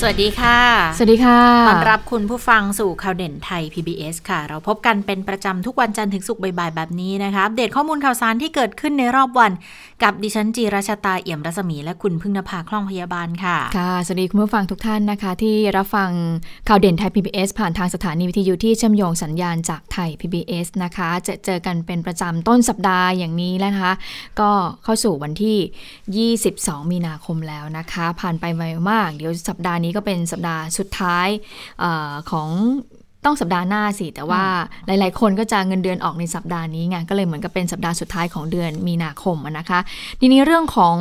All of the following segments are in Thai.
สวัสดีค่ะ สวัสดีค่ะ ต้อนรับคุณผู้ฟังสู่ข่าวเด่นไทย PBS ค่ะ เราพบกันเป็นประจำทุกวันจันทร์ถึงศุกร์บ่ายๆแบบนี้นะคะ อัปเดตข้อมูลข่าวสารที่เกิดขึ้นในรอบวัน กับดิฉันจีราชาตาเอี่ยมรัศมีและคุณพึ่งนภาคล่องพยาบาลค่ะ ค่ะ สวัสดีคุณผู้ฟังทุกท่านนะคะ ที่รับฟังข่าวเด่นไทย PBS ผ่านทางสถานีวิทยุที่เชื่อมโยงสัญญาณจากไทย PBS นะคะ จะเจอกันเป็นประจำต้นสัปดาห์อย่างนี้แล้วนะคะ ก็เข้าสู่วันที่ 22 มีนาคมแล้วนะคะ ผ่านไปไวมาก เดี๋ยวสัปดาห์นี้ก็เป็นสัปดาห์สุดท้ายเออของต้องสัปดาห์หน้าสิ แต่ว่าหลาย ๆ คนก็จะเงินเดือนออกในสัปดาห์นี้ไงก็เลยเหมือนกับเป็นสัปดาห์สุดท้ายของเดือนมีนาคมอะนะคะ ทีนี้เรื่องของ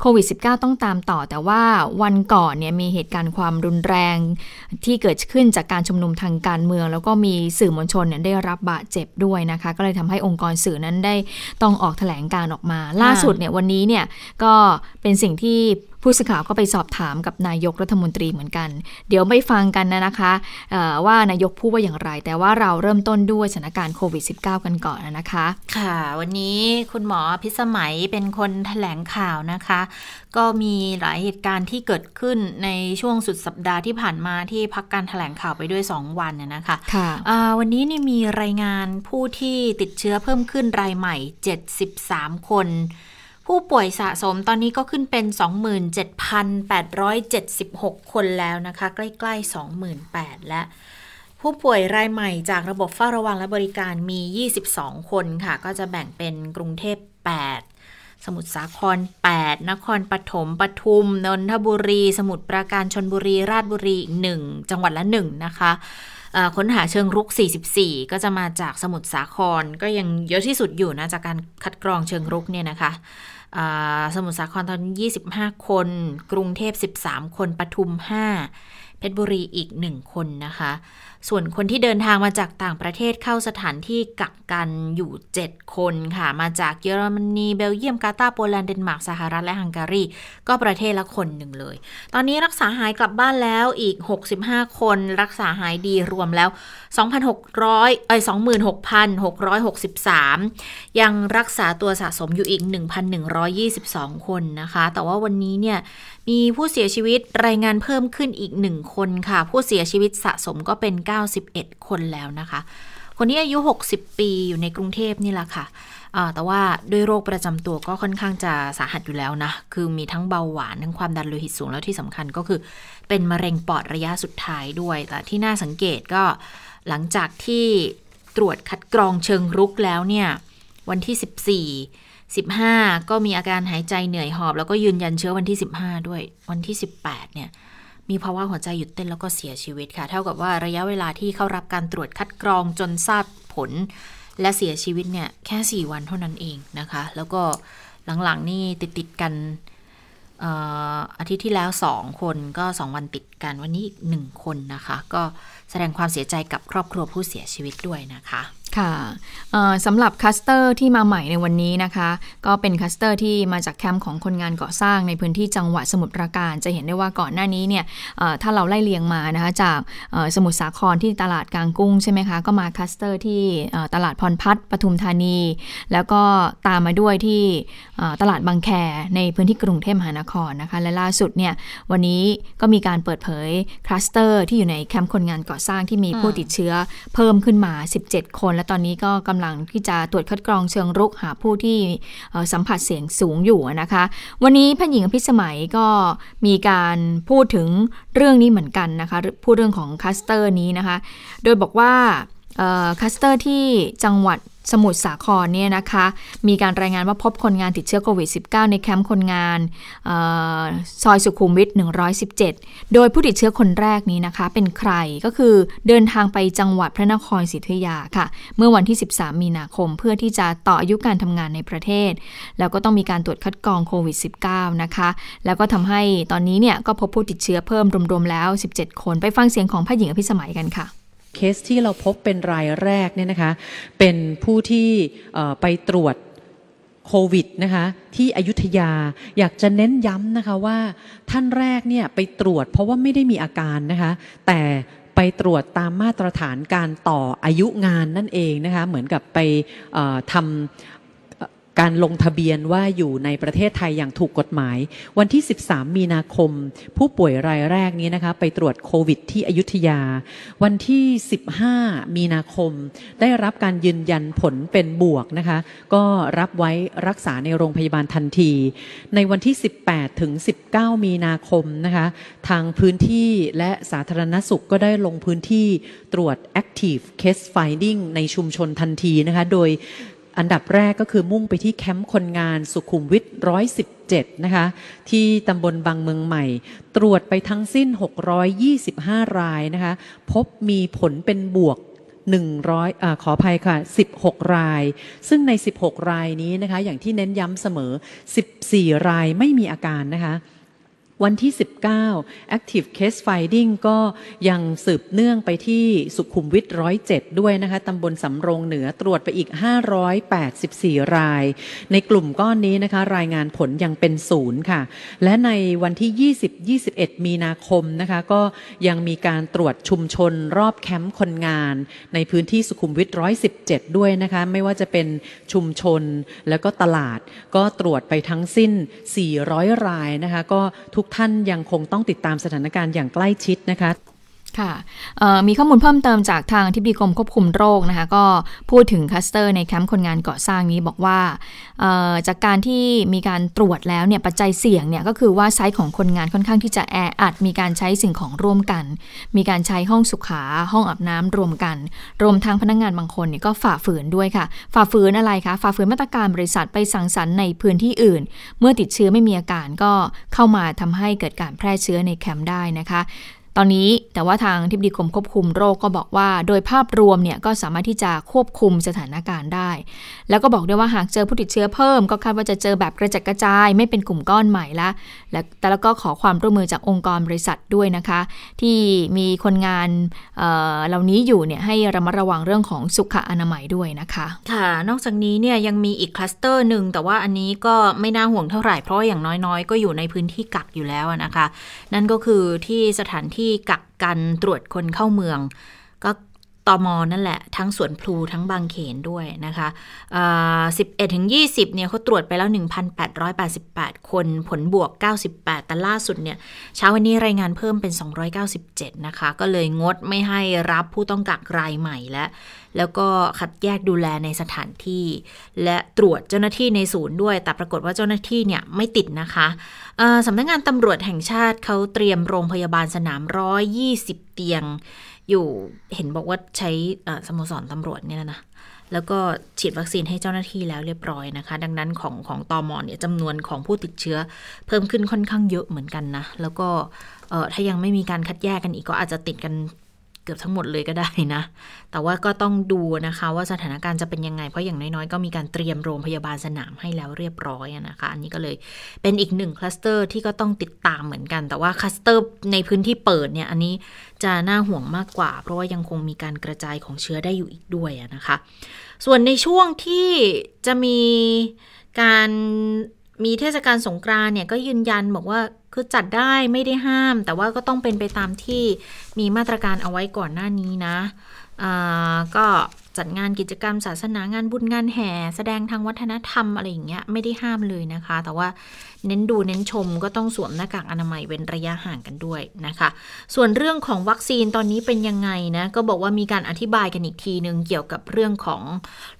โควิด -19 ต้องตามต่อ แต่ว่าวันก่อนเนี่ยมีเหตุการณ์ความรุนแรงที่เกิดขึ้นจากการชุมนุมทางการเมือง แล้วก็มีสื่อมวลชนเนี่ยได้รับบาดเจ็บด้วยนะคะ ก็เลยทำให้องค์กรสื่อนั้นได้ต้องออกแถลงการออกมา ล่าสุดเนี่ยวันนี้เนี่ยก็เป็นสิ่งที่ผู้สื่อข่าวก็ไปสอบถามกับนายกรัฐมนตรีเหมือนกัน เดี๋ยวไปฟังกันนะนะคะว่านายกพูดว่าอย่างไร แต่ว่าเราเริ่มต้นด้วยสถานการณ์โควิด -19 กันก่อนนะคะ ค่ะ วันนี้คุณหมอพิสมัยเป็นคนแถลงข่าวนะคะ ก็มีหลายเหตุการณ์ที่เกิดขึ้นในช่วงสุดสัปดาห์ที่ผ่านมาที่พักการแถลงข่าวไปด้วย 2 วันนะคะค่ะวันนี้นี่มีรายงานผู้ที่ติดเชื้อเพิ่มขึ้นรายใหม่ 73 คน ผู้ป่วยสะสมตอนนี้ก็ขึ้นเป็น 27,876 คนแล้วนะคะ ใกล้ๆ 28,000และผู้ป่วยรายใหม่จากระบบเฝ้าระวังและบริการมี 22 คนค่ะ ก็จะแบ่งเป็นกรุงเทพ 8 สมุทรสาคร 8 นครปฐมปทุม นนทบุรี สมุทรปราการชนบุรี ราชบุรีอีกหนึ่งจังหวัดละหนึ่งนะคะค้นหาเชิงรุก 44 ก็จะมาจากสมุทรสาคร ก็ยังเยอะที่สุดอยู่นะ จากการคัดกรองเชิงรุกเนี่ยนะคะ สมุทรสาครตอนนี้ 25 คน กรุงเทพ 13 คน ปทุม 5 เพชรบุรีอีก 1 คนนะคะ ส่วนคนที่เดินทางมาจากต่างประเทศเข้าสถานที่กักกันอยู่ 7 คนค่ะ มาจากเยอรมนีเบลเยียมกาตาร์โปแลนด์เดนมาร์กสหรัฐและฮังการี ก็ประเทศละคนหนึ่งเลย ตอนนี้รักษาหายกลับบ้านแล้วอีก 65 คน รักษาหายดีรวมแล้ว 2,600เอ้ย26,663 ยังรักษาตัวสะสมอยู่อีก 1,122 คนนะคะ แต่ว่าวันนี้เนี่ย มีผู้เสียชีวิตรายงานเพิ่มขึ้นอีกหนึ่งคนค่ะ ผู้เสียชีวิตสะสมก็เป็น 91 คนแล้วนะคะ คนนี้อายุ 60 ปีอยู่ในกรุงเทพนี่แหละค่ะแต่ว่าด้วยโรคประจำตัวก็ค่อนข้างจะสาหัสอยู่แล้วนะ คือมีทั้งเบาหวานทั้งความดันโลหิตสูงแล้วที่สำคัญก็คือ เป็นมะเร็งปอดระยะสุดท้ายด้วย แต่ที่น่าสังเกตก็หลังจากที่ตรวจคัดกรองเชิงรุกแล้วเนี่ย วันที่ 14 15 ก็มีอาการหายใจเหนื่อยหอบ แล้วก็ยืนยันเชื้อวันที่ 15 ด้วย วันที่ 18 เนี่ย มีภาวะหัวใจหยุดเต้นแล้วก็เสียชีวิตค่ะ เท่ากับว่าระยะเวลาที่เข้ารับการตรวจคัดกรองจนทราบผล และเสียชีวิตเนี่ย แค่ 4 วันเท่านั้นเองนะคะ แล้วก็หลังๆนี่ติดติดกันอาทิตย์ที่แล้ว 2 คนก็ 2 วันติดกันวันนี้อีกหนึ่งคนนะคะ ก็แสดงความเสียใจกับครอบครัวผู้เสียชีวิตด้วยนะคะ ค่ะสำหรับคลัสเตอร์ที่มาใหม่ในวันนี้นะคะ ก็เป็นคลัสเตอร์ที่มาจากแคมป์ของคนงานก่อสร้างในพื้นที่จังหวัดสมุทรปราการ จะเห็นได้ว่าก่อนหน้านี้เนี่ยถ้าเราไล่เรียงมานะคะจากสมุทรสาครที่ตลาดกลางกุ้งใช่ไหมคะ ก็มาคลัสเตอร์ที่ตลาดพรพัฒน์ปทุมธานี แล้วก็ตามมาด้วยที่ตลาดบางแคในพื้นที่กรุงเทพมหานครนะคะและล่าสุดเนี่ยวันนี้ก็มีการเปิดเผยคลัสเตอร์ที่อยู่ในแคมป์คนงานก่อสร้างที่มีผู้ติดเชื้อเพิ่มขึ้นมา 17 คนและตอนนี้ก็กำลังที่จะตรวจคัดกรองเชิงรุกหาผู้ที่สัมผัสเสี่ยงสูงอยู่นะคะ วันนี้แพทย์หญิงอภิสมัยก็มีการพูดถึงเรื่องนี้เหมือนกันนะคะพูดเรื่องของคลัสเตอร์นี้นะคะ โดยบอกว่าคลัสเตอร์ที่จังหวัด สมุทรสาครเนี่ยนะคะ มีการรายงานว่าพบคนงานติดเชื้อโควิด -19 ในแคมป์คนงานออซอยสุขุมวิท117 โดยผู้ติดเชื้อคนแรกนี้นะคะ เป็นใครก็คือเดินทางไปจังหวัดพระนครศรีอยุธยาค่ะ เมื่อวันที่ 13 มีนาคมเพื่อที่จะต่ออายุการทำงานในประเทศ แล้วก็ต้องมีการตรวจคัดกรองโควิด -19 นะคะ แล้วก็ทำให้ตอนนี้เนี่ยก็พบผู้ติดเชื้อเพิ่มรวมๆแล้ว 17 คนไปฟังเสียงของพระหญิงอภิสมัยกันค่ะ เคสที่เราพบเป็นรายแรกเนี่ยนะคะ เป็นผู้ที่ไปตรวจโควิดนะคะที่อยุธยาอยากจะเน้นย้ำนะคะว่าท่านแรกเนี่ยไปตรวจเพราะว่าไม่ได้มีอาการนะคะแต่ไปตรวจตามมาตรฐานการต่ออายุงานนั่นเองนะคะเหมือนกับไปทำ การลงทะเบียนว่าอยู่ในประเทศไทยอย่างถูกกฎหมาย วันที่ 13 มีนาคม ผู้ป่วยรายแรกนี้นะคะไปตรวจโควิดที่อยุธยา วันที่ 15 มีนาคม ได้รับการยืนยันผลเป็นบวกนะคะ ก็รับไว้รักษาในโรงพยาบาลทันที ในวันที่ 18 ถึง 19 มีนาคมนะคะทางพื้นที่และสาธารณสุขก็ได้ลงพื้นที่ตรวจ active case finding ในชุมชนทันทีนะคะโดย อันดับแรกก็คือมุ่งไปที่แคมป์คนงานสุขุมวิทร้อยสิบเจ็ดนะคะที่ตำบลบางเมืองใหม่ ตรวจไปทั้งสิ้น 625 รายนะคะพบมีผลเป็นบวก100อขออภัยค่ะ 16 ราย ซึ่งใน 16 รายนี้นะคะ อย่างที่เน้นย้ำเสมอ 14 รายไม่มีอาการนะคะ วันที่ 19 Active Case Finding ก็ยังสืบเนื่องไปที่สุขุมวิทร้อยเจ็ดด้วยนะคะตำบลสำโรงเหนือตรวจไปอีก 584 ราย ในกลุ่มก้อนนี้นะคะรายงานผลยังเป็นศูนย์ค่ะ และในวันที่ 20-21 มีนาคมนะคะก็ยังมีการตรวจชุมชนรอบแคมป์คนงาน ในพื้นที่สุขุมวิทร้อยสิบเจ็ดด้วยนะคะไม่ว่าจะเป็นชุมชนแล้วก็ตลาด ก็ตรวจไปทั้งสิ้น 400 รายนะคะก็ทุกท่านยังคงต้องติดตามสถานการณ์อย่างใกล้ชิดนะคะ ค่ะมีข้อมูลเพิ่มเติมจากทางอธิบดีกรมควบคุมโรคนะคะ ก็พูดถึงคลัสเตอร์ในแคมป์คนงานก่อสร้างนี้บอกว่า จากการที่มีการตรวจแล้วเนี่ยปัจจัยเสี่ยงเนี่ยก็คือว่าไซต์ของคนงานค่อนข้างที่จะแออัด มีการใช้สิ่งของร่วมกัน มีการใช้ห้องสุขาห้องอาบน้ำรวมกัน รวมทั้งพนักงงานบางคนเนี่ยก็ฝ่าฝืนด้วยค่ะ ฝ่าฝืนอะไรคะฝ่าฝืนมาตรการบริษัทไปสังสรรค์ในพื้นที่อื่น เมื่อติดเชื้อไม่มีอาการก็เข้ามาทำให้เกิดการแพร่เชื้อในแคมป์ได้นะคะ ตอนนี้แต่ว่าทางทิบดีกรมควบคุมโรคก็บอกว่า โดยภาพรวมเนี่ยก็สามารถที่จะควบคุมสถานการณ์ได้ แล้วก็บอกด้วยว่าหากเจอผู้ติดเชื้อเพิ่ม ก็คาดว่าจะเจอแบบกระจัดกระจาย ไม่เป็นกลุ่มก้อนใหม่ละ และแต่แล้วก็ขอความร่วมมือจากองค์กรบริษัทด้วยนะคะ ที่มีคนงานเเหล่านี้อยู่เนี่ยให้ระมัดระวังเรื่องของสุขอนามัยด้วยนะคะ ค่ะ นอกจากนี้เนี่ยยังมีอีกคลัสเตอร์หนึ่งแต่ว่าอันนี้ก็ไม่น่าห่วงเท่าไหร่เพราะอย่างน้อยๆ ก็อยู่ในพื้นที่กักอยู่แล้วนะคะ นั่นก็คือที่สถานที่กักกันตรวจคนเข้าเมือง ตอมอนั่นแหละ ทั้งสวนพลูทั้งบางเขนด้วยนะคะ11ถึง20เนี่ยเขาตรวจไปแล้ว 1,888 คนผลบวก 98 แต่ล่าสุดเนี่ยเช้าวันนี้รายงานเพิ่มเป็น 297 นะคะ ก็เลยงดไม่ให้รับผู้ต้องกักรายใหม่แล้วแล้วก็คัดแยกดูแลในสถานที่ และตรวจเจ้าหน้าที่ในศูนย์ด้วย แต่ปรากฏว่าเจ้าหน้าที่เนี่ยไม่ติดนะคะสำนักงงานตำรวจแห่งชาติเขาเตรียมโรงพยาบาลสนาม 120 เตียง อยู่เห็นบอกว่าใช้สโมสรตำรวจเนี่ยนะ แล้วก็ฉีดวัคซีนให้เจ้าหน้าที่แล้วเรียบร้อยนะคะ ดังนั้นของของตอมอเนี่ยจำนวนของผู้ติดเชื้อ เพิ่มขึ้นค่อนข้างเยอะเหมือนกันนะ แล้วก็ถ้ายังไม่มีการคัดแยกกันอีกก็อาจจะติดกัน เกือบทั้งหมดเลยก็ได้นะ แต่ว่าก็ต้องดูนะคะ ว่าสถานการณ์จะเป็นยังไง เพราะอย่างน้อยๆ ก็มีการเตรียมโรงพยาบาลสนามให้แล้วเรียบร้อยนะคะ อันนี้ก็เลยเป็นอีกหนึ่งคลัสเตอร์ที่ก็ต้องติดตามเหมือนกัน แต่ว่าคลัสเตอร์ในพื้นที่เปิดเนี่ย อันนี้จะน่าห่วงมากกว่า เพราะว่ายังคงมีการกระจายของเชื้อได้อยู่อีกด้วยนะคะ ส่วนในช่วงที่จะมีการมีเทศกาลสงกรานเนี่ยก็ยืนยันบอกว่า คือจัดได้ไม่ได้ห้าม แต่ว่าก็ต้องเป็นไปตามที่มีมาตรการเอาไว้ก่อนหน้านี้นะก็ จัดงานกิจกรรมศาสนางานบุญงานแห่ แสดงทางวัฒนธรรมอะไรอย่างเงี้ยไม่ได้ห้ามเลยนะคะ แต่ว่าเน้นดูเน้นชมก็ต้องสวมหน้ากากอนามัยเว้นระยะห่างกันด้วยนะคะ ส่วนเรื่องของวัคซีนตอนนี้เป็นยังไงนะ ก็บอกว่ามีการอธิบายกันอีกทีหนึ่งเกี่ยวกับเรื่องของ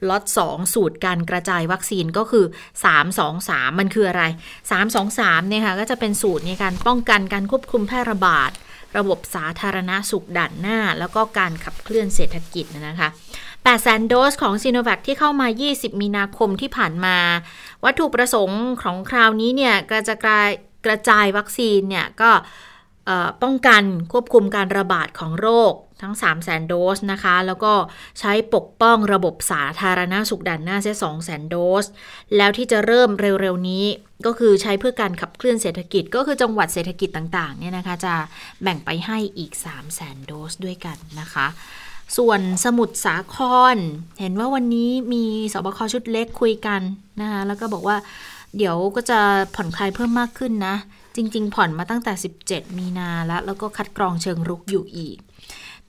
ล็อต2สูตรการกระจายวัคซีนก็คือ 3 2 3 มันคืออะไร 3 2 3เนี่ยค่ะก็จะเป็นสูตรในการป้องกันการควบคุมแพร่ระบาด ระบบสาธารณาสุขด่านหน้า แล้วก็การขับเคลื่อนเศรษฐกิจนะคะ 8แสนโดสของซีโนแวคที่เข้ามา 20 มีนาคมที่ผ่านมา วัตถุประสงค์ของคราวนี้เนี่ยกระจายกระจายวัคซีนเนี่ยก็ป้องกันควบคุมการระบาดของโรคทั้ง 3 0 0แสนโดสนะคะ แล้วก็ใช้ปกป้องระบบสาธารณาสุขด่านหน้าเสีย2 0 0แสนโดส แล้วที่จะเริ่มเร็ว ๆ นี้ก็คือใช้เพื่อการขับเคลื่อนเศรษฐกิจ ก็คือจังหวัดเศรษฐกิจต่าง ๆ เนี่ยนะคะ จะแบ่งไปให้อีก 3 0 0แสนโดสด้วยกันนะคะ ส่วนสมุทรสาคร เห็นว่าวันนี้มีสบคชุดเล็กคุยกันนะคะแล้วก็บอกว่าเดี๋ยวก็จะผ่อนคลายเพิ่มมากขึ้นนะ จริง ๆ ผ่อนมาตั้งแต่ 17 มีนาแล้ว แล้วก็คัดกรองเชิงรุกอยู่อีก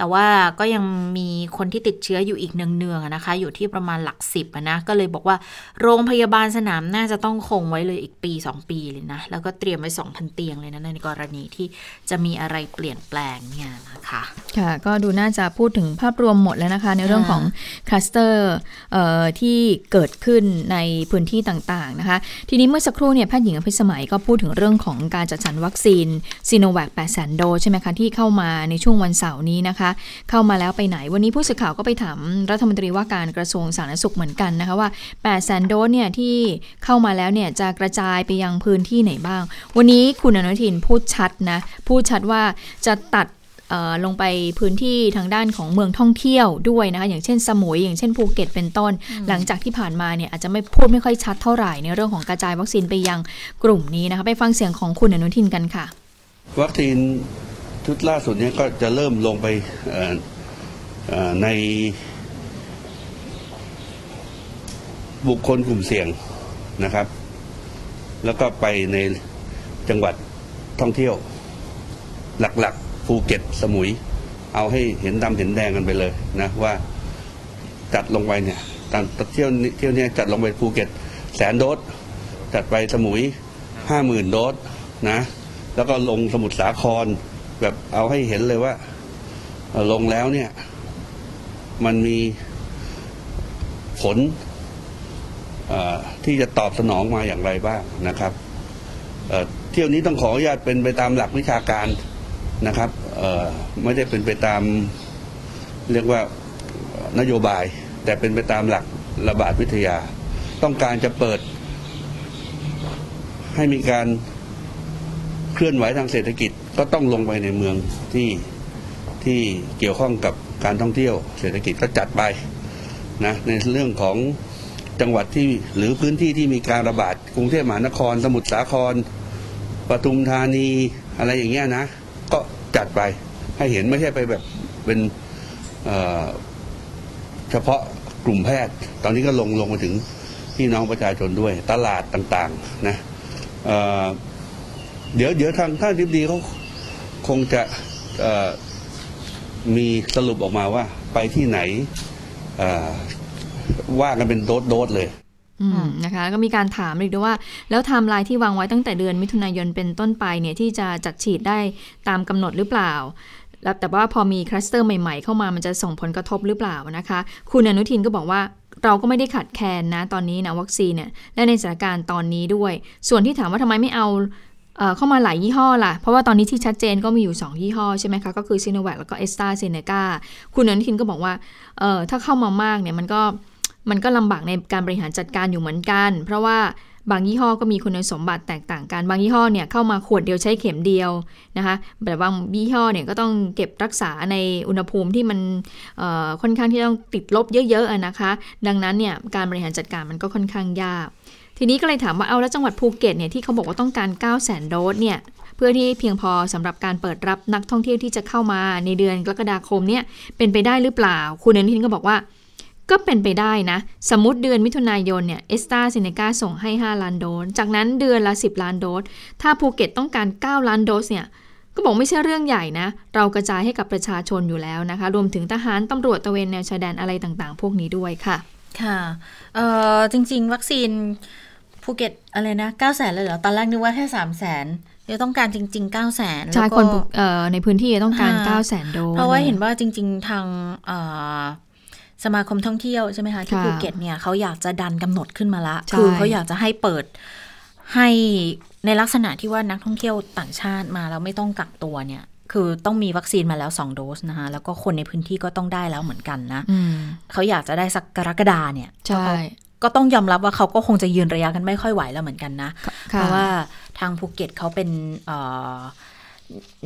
แต่ว่าก็ยังมีคนที่ติดเชื้ออยู่อีกเนืองๆนะคะ อยู่ที่ประมาณหลักสิบนะ ก็เลยบอกว่าโรงพยาบาลสนามน่าจะต้องคงไว้เลยอีกปี 2 ปีเลยนะ แล้วก็เตรียมไว้ 2,000 เตียงเลยนะในกรณีที่จะมีอะไรเปลี่ยนแปลงเนี่ยนะคะ ค่ะ ก็ดูน่าจะพูดถึงภาพรวมหมดแล้วนะคะ ในเรื่องของคลัสเตอร์ที่เกิดขึ้นในพื้นที่ต่างๆนะคะ ทีนี้เมื่อสักครู่เนี่ยแพทย์หญิงอภิสมัยก็พูดถึงเรื่องของการจัดสรรวัคซีนซิโนแวค8แสนโดสใช่ไหมคะที่เข้ามาในช่วงวันเสาร์นี้นะคะเข้ามาแล้วไปไหน วันนี้ผู้สื่อข่าวก็ไปถามรัฐมนตรีว่าการกระทรวงสาธารณสุขเหมือนกันนะคะว่า8แสนโดสเนี่ยที่เข้ามาแล้วเนี่ยจะกระจายไปยังพื้นที่ไหนบ้าง วันนี้คุณอนุทินพูดชัดนะพูดชัดว่าจะตัดลงไปพื้นที่ทางด้านของเมืองท่องเที่ยวด้วยนะคะอย่างเช่นสมุยอย่างเช่นภูเก็ตเป็นต้น หลังจากที่ผ่านมาเนี่ยอาจจะไม่พูดไม่ค่อยชัดเท่าไหร่ในเรื่องของกระจายวัคซีนไปยังกลุ่มนี้นะคะไปฟังเสียงของคุณอนุทินกันค่ะ วัคซีน ชุดล่าสุดนี้ก็จะเริ่มลงไปในบุคคลกลุ่มเสี่ยงนะครับ แล้วก็ไปในจังหวัดท่องเที่ยว หลักๆ ภูเก็ตสมุย เอาให้เห็นดำเห็นแดงกันไปเลยนะว่าจัดลงไปเนี่ยตอนเที่ยวเที่ยวนี้จัดลงไปภูเก็ตแสนโดสจัดไปสมุยห้าหมื่นโดสนะ แล้วก็ลงสมุทรสาคร แบบเอาให้เห็นเลยว่า ลงแล้วเนี่ย มันมีผลที่จะตอบสนองมาอย่างไรบ้างนะครับเที่ยวนี้ต้องขออนุญาตเป็นไปตามหลักวิชาการนะครับไม่ได้เป็นไปตาม เรียกว่านโยบาย แต่เป็นไปตามหลักระบาดวิทยา ต้องการจะเปิด ให้มีการเคลื่อนไหวทางเศรษฐกิจ ก็ต้องลงไปในเมืองที่ที่เกี่ยวข้องกับการท่องเที่ยว เศรษฐกิจก็จัดไปนะในเรื่องของจังหวัดที่หรือพื้นที่ที่มีการระบาดกรุงเทพมหานคร สมุทรสาครปทุมธานีอะไรอย่างเงี้ยนะ ก็จัดไปให้เห็นไม่ใช่ไปแบบเป็นเฉพาะกลุ่มแพทย์ ตอนนี้ก็ลงลงมาถึงพี่น้องประชาชนด้วยตลาดต่างๆนะเดี๋ยวเดี๋ยวทางท่านอธิบดีเขา คงจะมีสรุปออกมาว่า ไปที่ไหนว่ากันเป็นโดสโดสเลยนะคะก็มีการถามอีกด้วยว่า แล้วไทม์ไลน์ที่วางไว้ตั้งแต่เดือนมิถุนายนเป็นต้นไปเนี่ยที่จะจัดฉีดได้ตามกำหนดหรือเปล่าแล้วแต่ว่าพอมีคลัสเตอร์ใหม่ๆ เข้ามามันจะส่งผลกระทบหรือเปล่านะคะ คุณอนุทินก็บอกว่าเราก็ไม่ได้ขาดแคลนนะตอนนี้นะวัคซีนเนี่ยและในสถานการณ์ตอนนี้ด้วย ส่วนที่ถามว่าทำไมไม่เอา เข้ามาหลายยี่ห้อล่ะ เพราะว่าตอนนี้ที่ชัดเจนก็มีอยู่ 2 ยี่ห้อใช่ไหมคะ ก็คือซิโนแวคแล้วก็แอสตราเซเนกาคุณอนุทินก็บอกว่าเออถ้าเข้ามามากเนี่ยมันก็มันก็ลำบากในการบริหารจัดการอยู่เหมือนกัน เพราะว่าบางยี่ห้อก็มีคุณสมบัติแตกต่างกัน บางยี่ห้อเนี่ยเข้ามาขวดเดียวใช้เข็มเดียวนะคะแต่บางยี่ห้อเนี่ยก็ต้องเก็บรักษาในอุณหภูมิที่มันค่อนข้างที่ต้องติดลบเยอะๆนะคะ ดังนั้นเนี่ยการบริหารจัดการมันก็ค่อนข้างยาก ทีนี้ก็เลยถามว่าเอาแล้วจังหวัดภูเก็ตเนี่ยที่เขาบอกว่าต้องการ 9 0 0 0 0โดสเนี่ยเพื่อที่เพียงพอสำหรับการเปิดรับนักท่องเที่ยวที่จะเข้ามาในเดือนกรกฎาคมเนี่ยเป็นไปได้หรือเปล่า คุณอนุทินก็บอกว่า ก็เป็นไปได้นะ สมมติเดือนมิถุนายนเนี่ยแอสตร้าเซนเนก้าส่งให้ 5 ล้านโดสจากนั้นเดือนละ 10 ล้านโดสถ้าภูเก็ตต้องการ 9 ล้านโดสเนี่ยก็บอกไม่ใช่เรื่องใหญ่นะ เรากระจายให้กับประชาชนอยู่แล้วนะคะ รวมถึงทหารตำรวจตะเวนแนวชายแดนอะไรต่างๆ พวกนี้ด้วยค่ะ ค่ะจริง ๆ วัคซีน ภูเก็ตอะไรนะเก้าแสนเลยเหรอ ตอนแรกนึกว่าแค่สามแสนเดี๋ยวต้องการจริงๆเก้าแสนใช่คนในพื้นที่ต้องการเก้าแสนโดสเพราะว่าเห็นว่าจริง ๆ ทางสมาคมท่องเที่ยวใช่ไหมคะที่ภูเก็ตเนี่ยเขาอยากจะดันกำหนดขึ้นมาละคือเขาอยากจะให้เปิดให้ในลักษณะที่ว่านักท่องเที่ยวต่างชาติมาแล้วไม่ต้องกักตัวเนี่ย คือต้องมีวัคซีนมาแล้วสองโดสนะคะแล้วก็คนในพื้นที่ก็ต้องได้แล้วเหมือนกันนะเขาอยากจะได้สักกรกฎาเนี่ยใช่ ก็ต้องยอมรับว่าเขาก็คงจะยืนระยะกันไม่ค่อยไหวแล้วเหมือนกันนะ เพราะว่าทางภูเก็ตเขาเป็น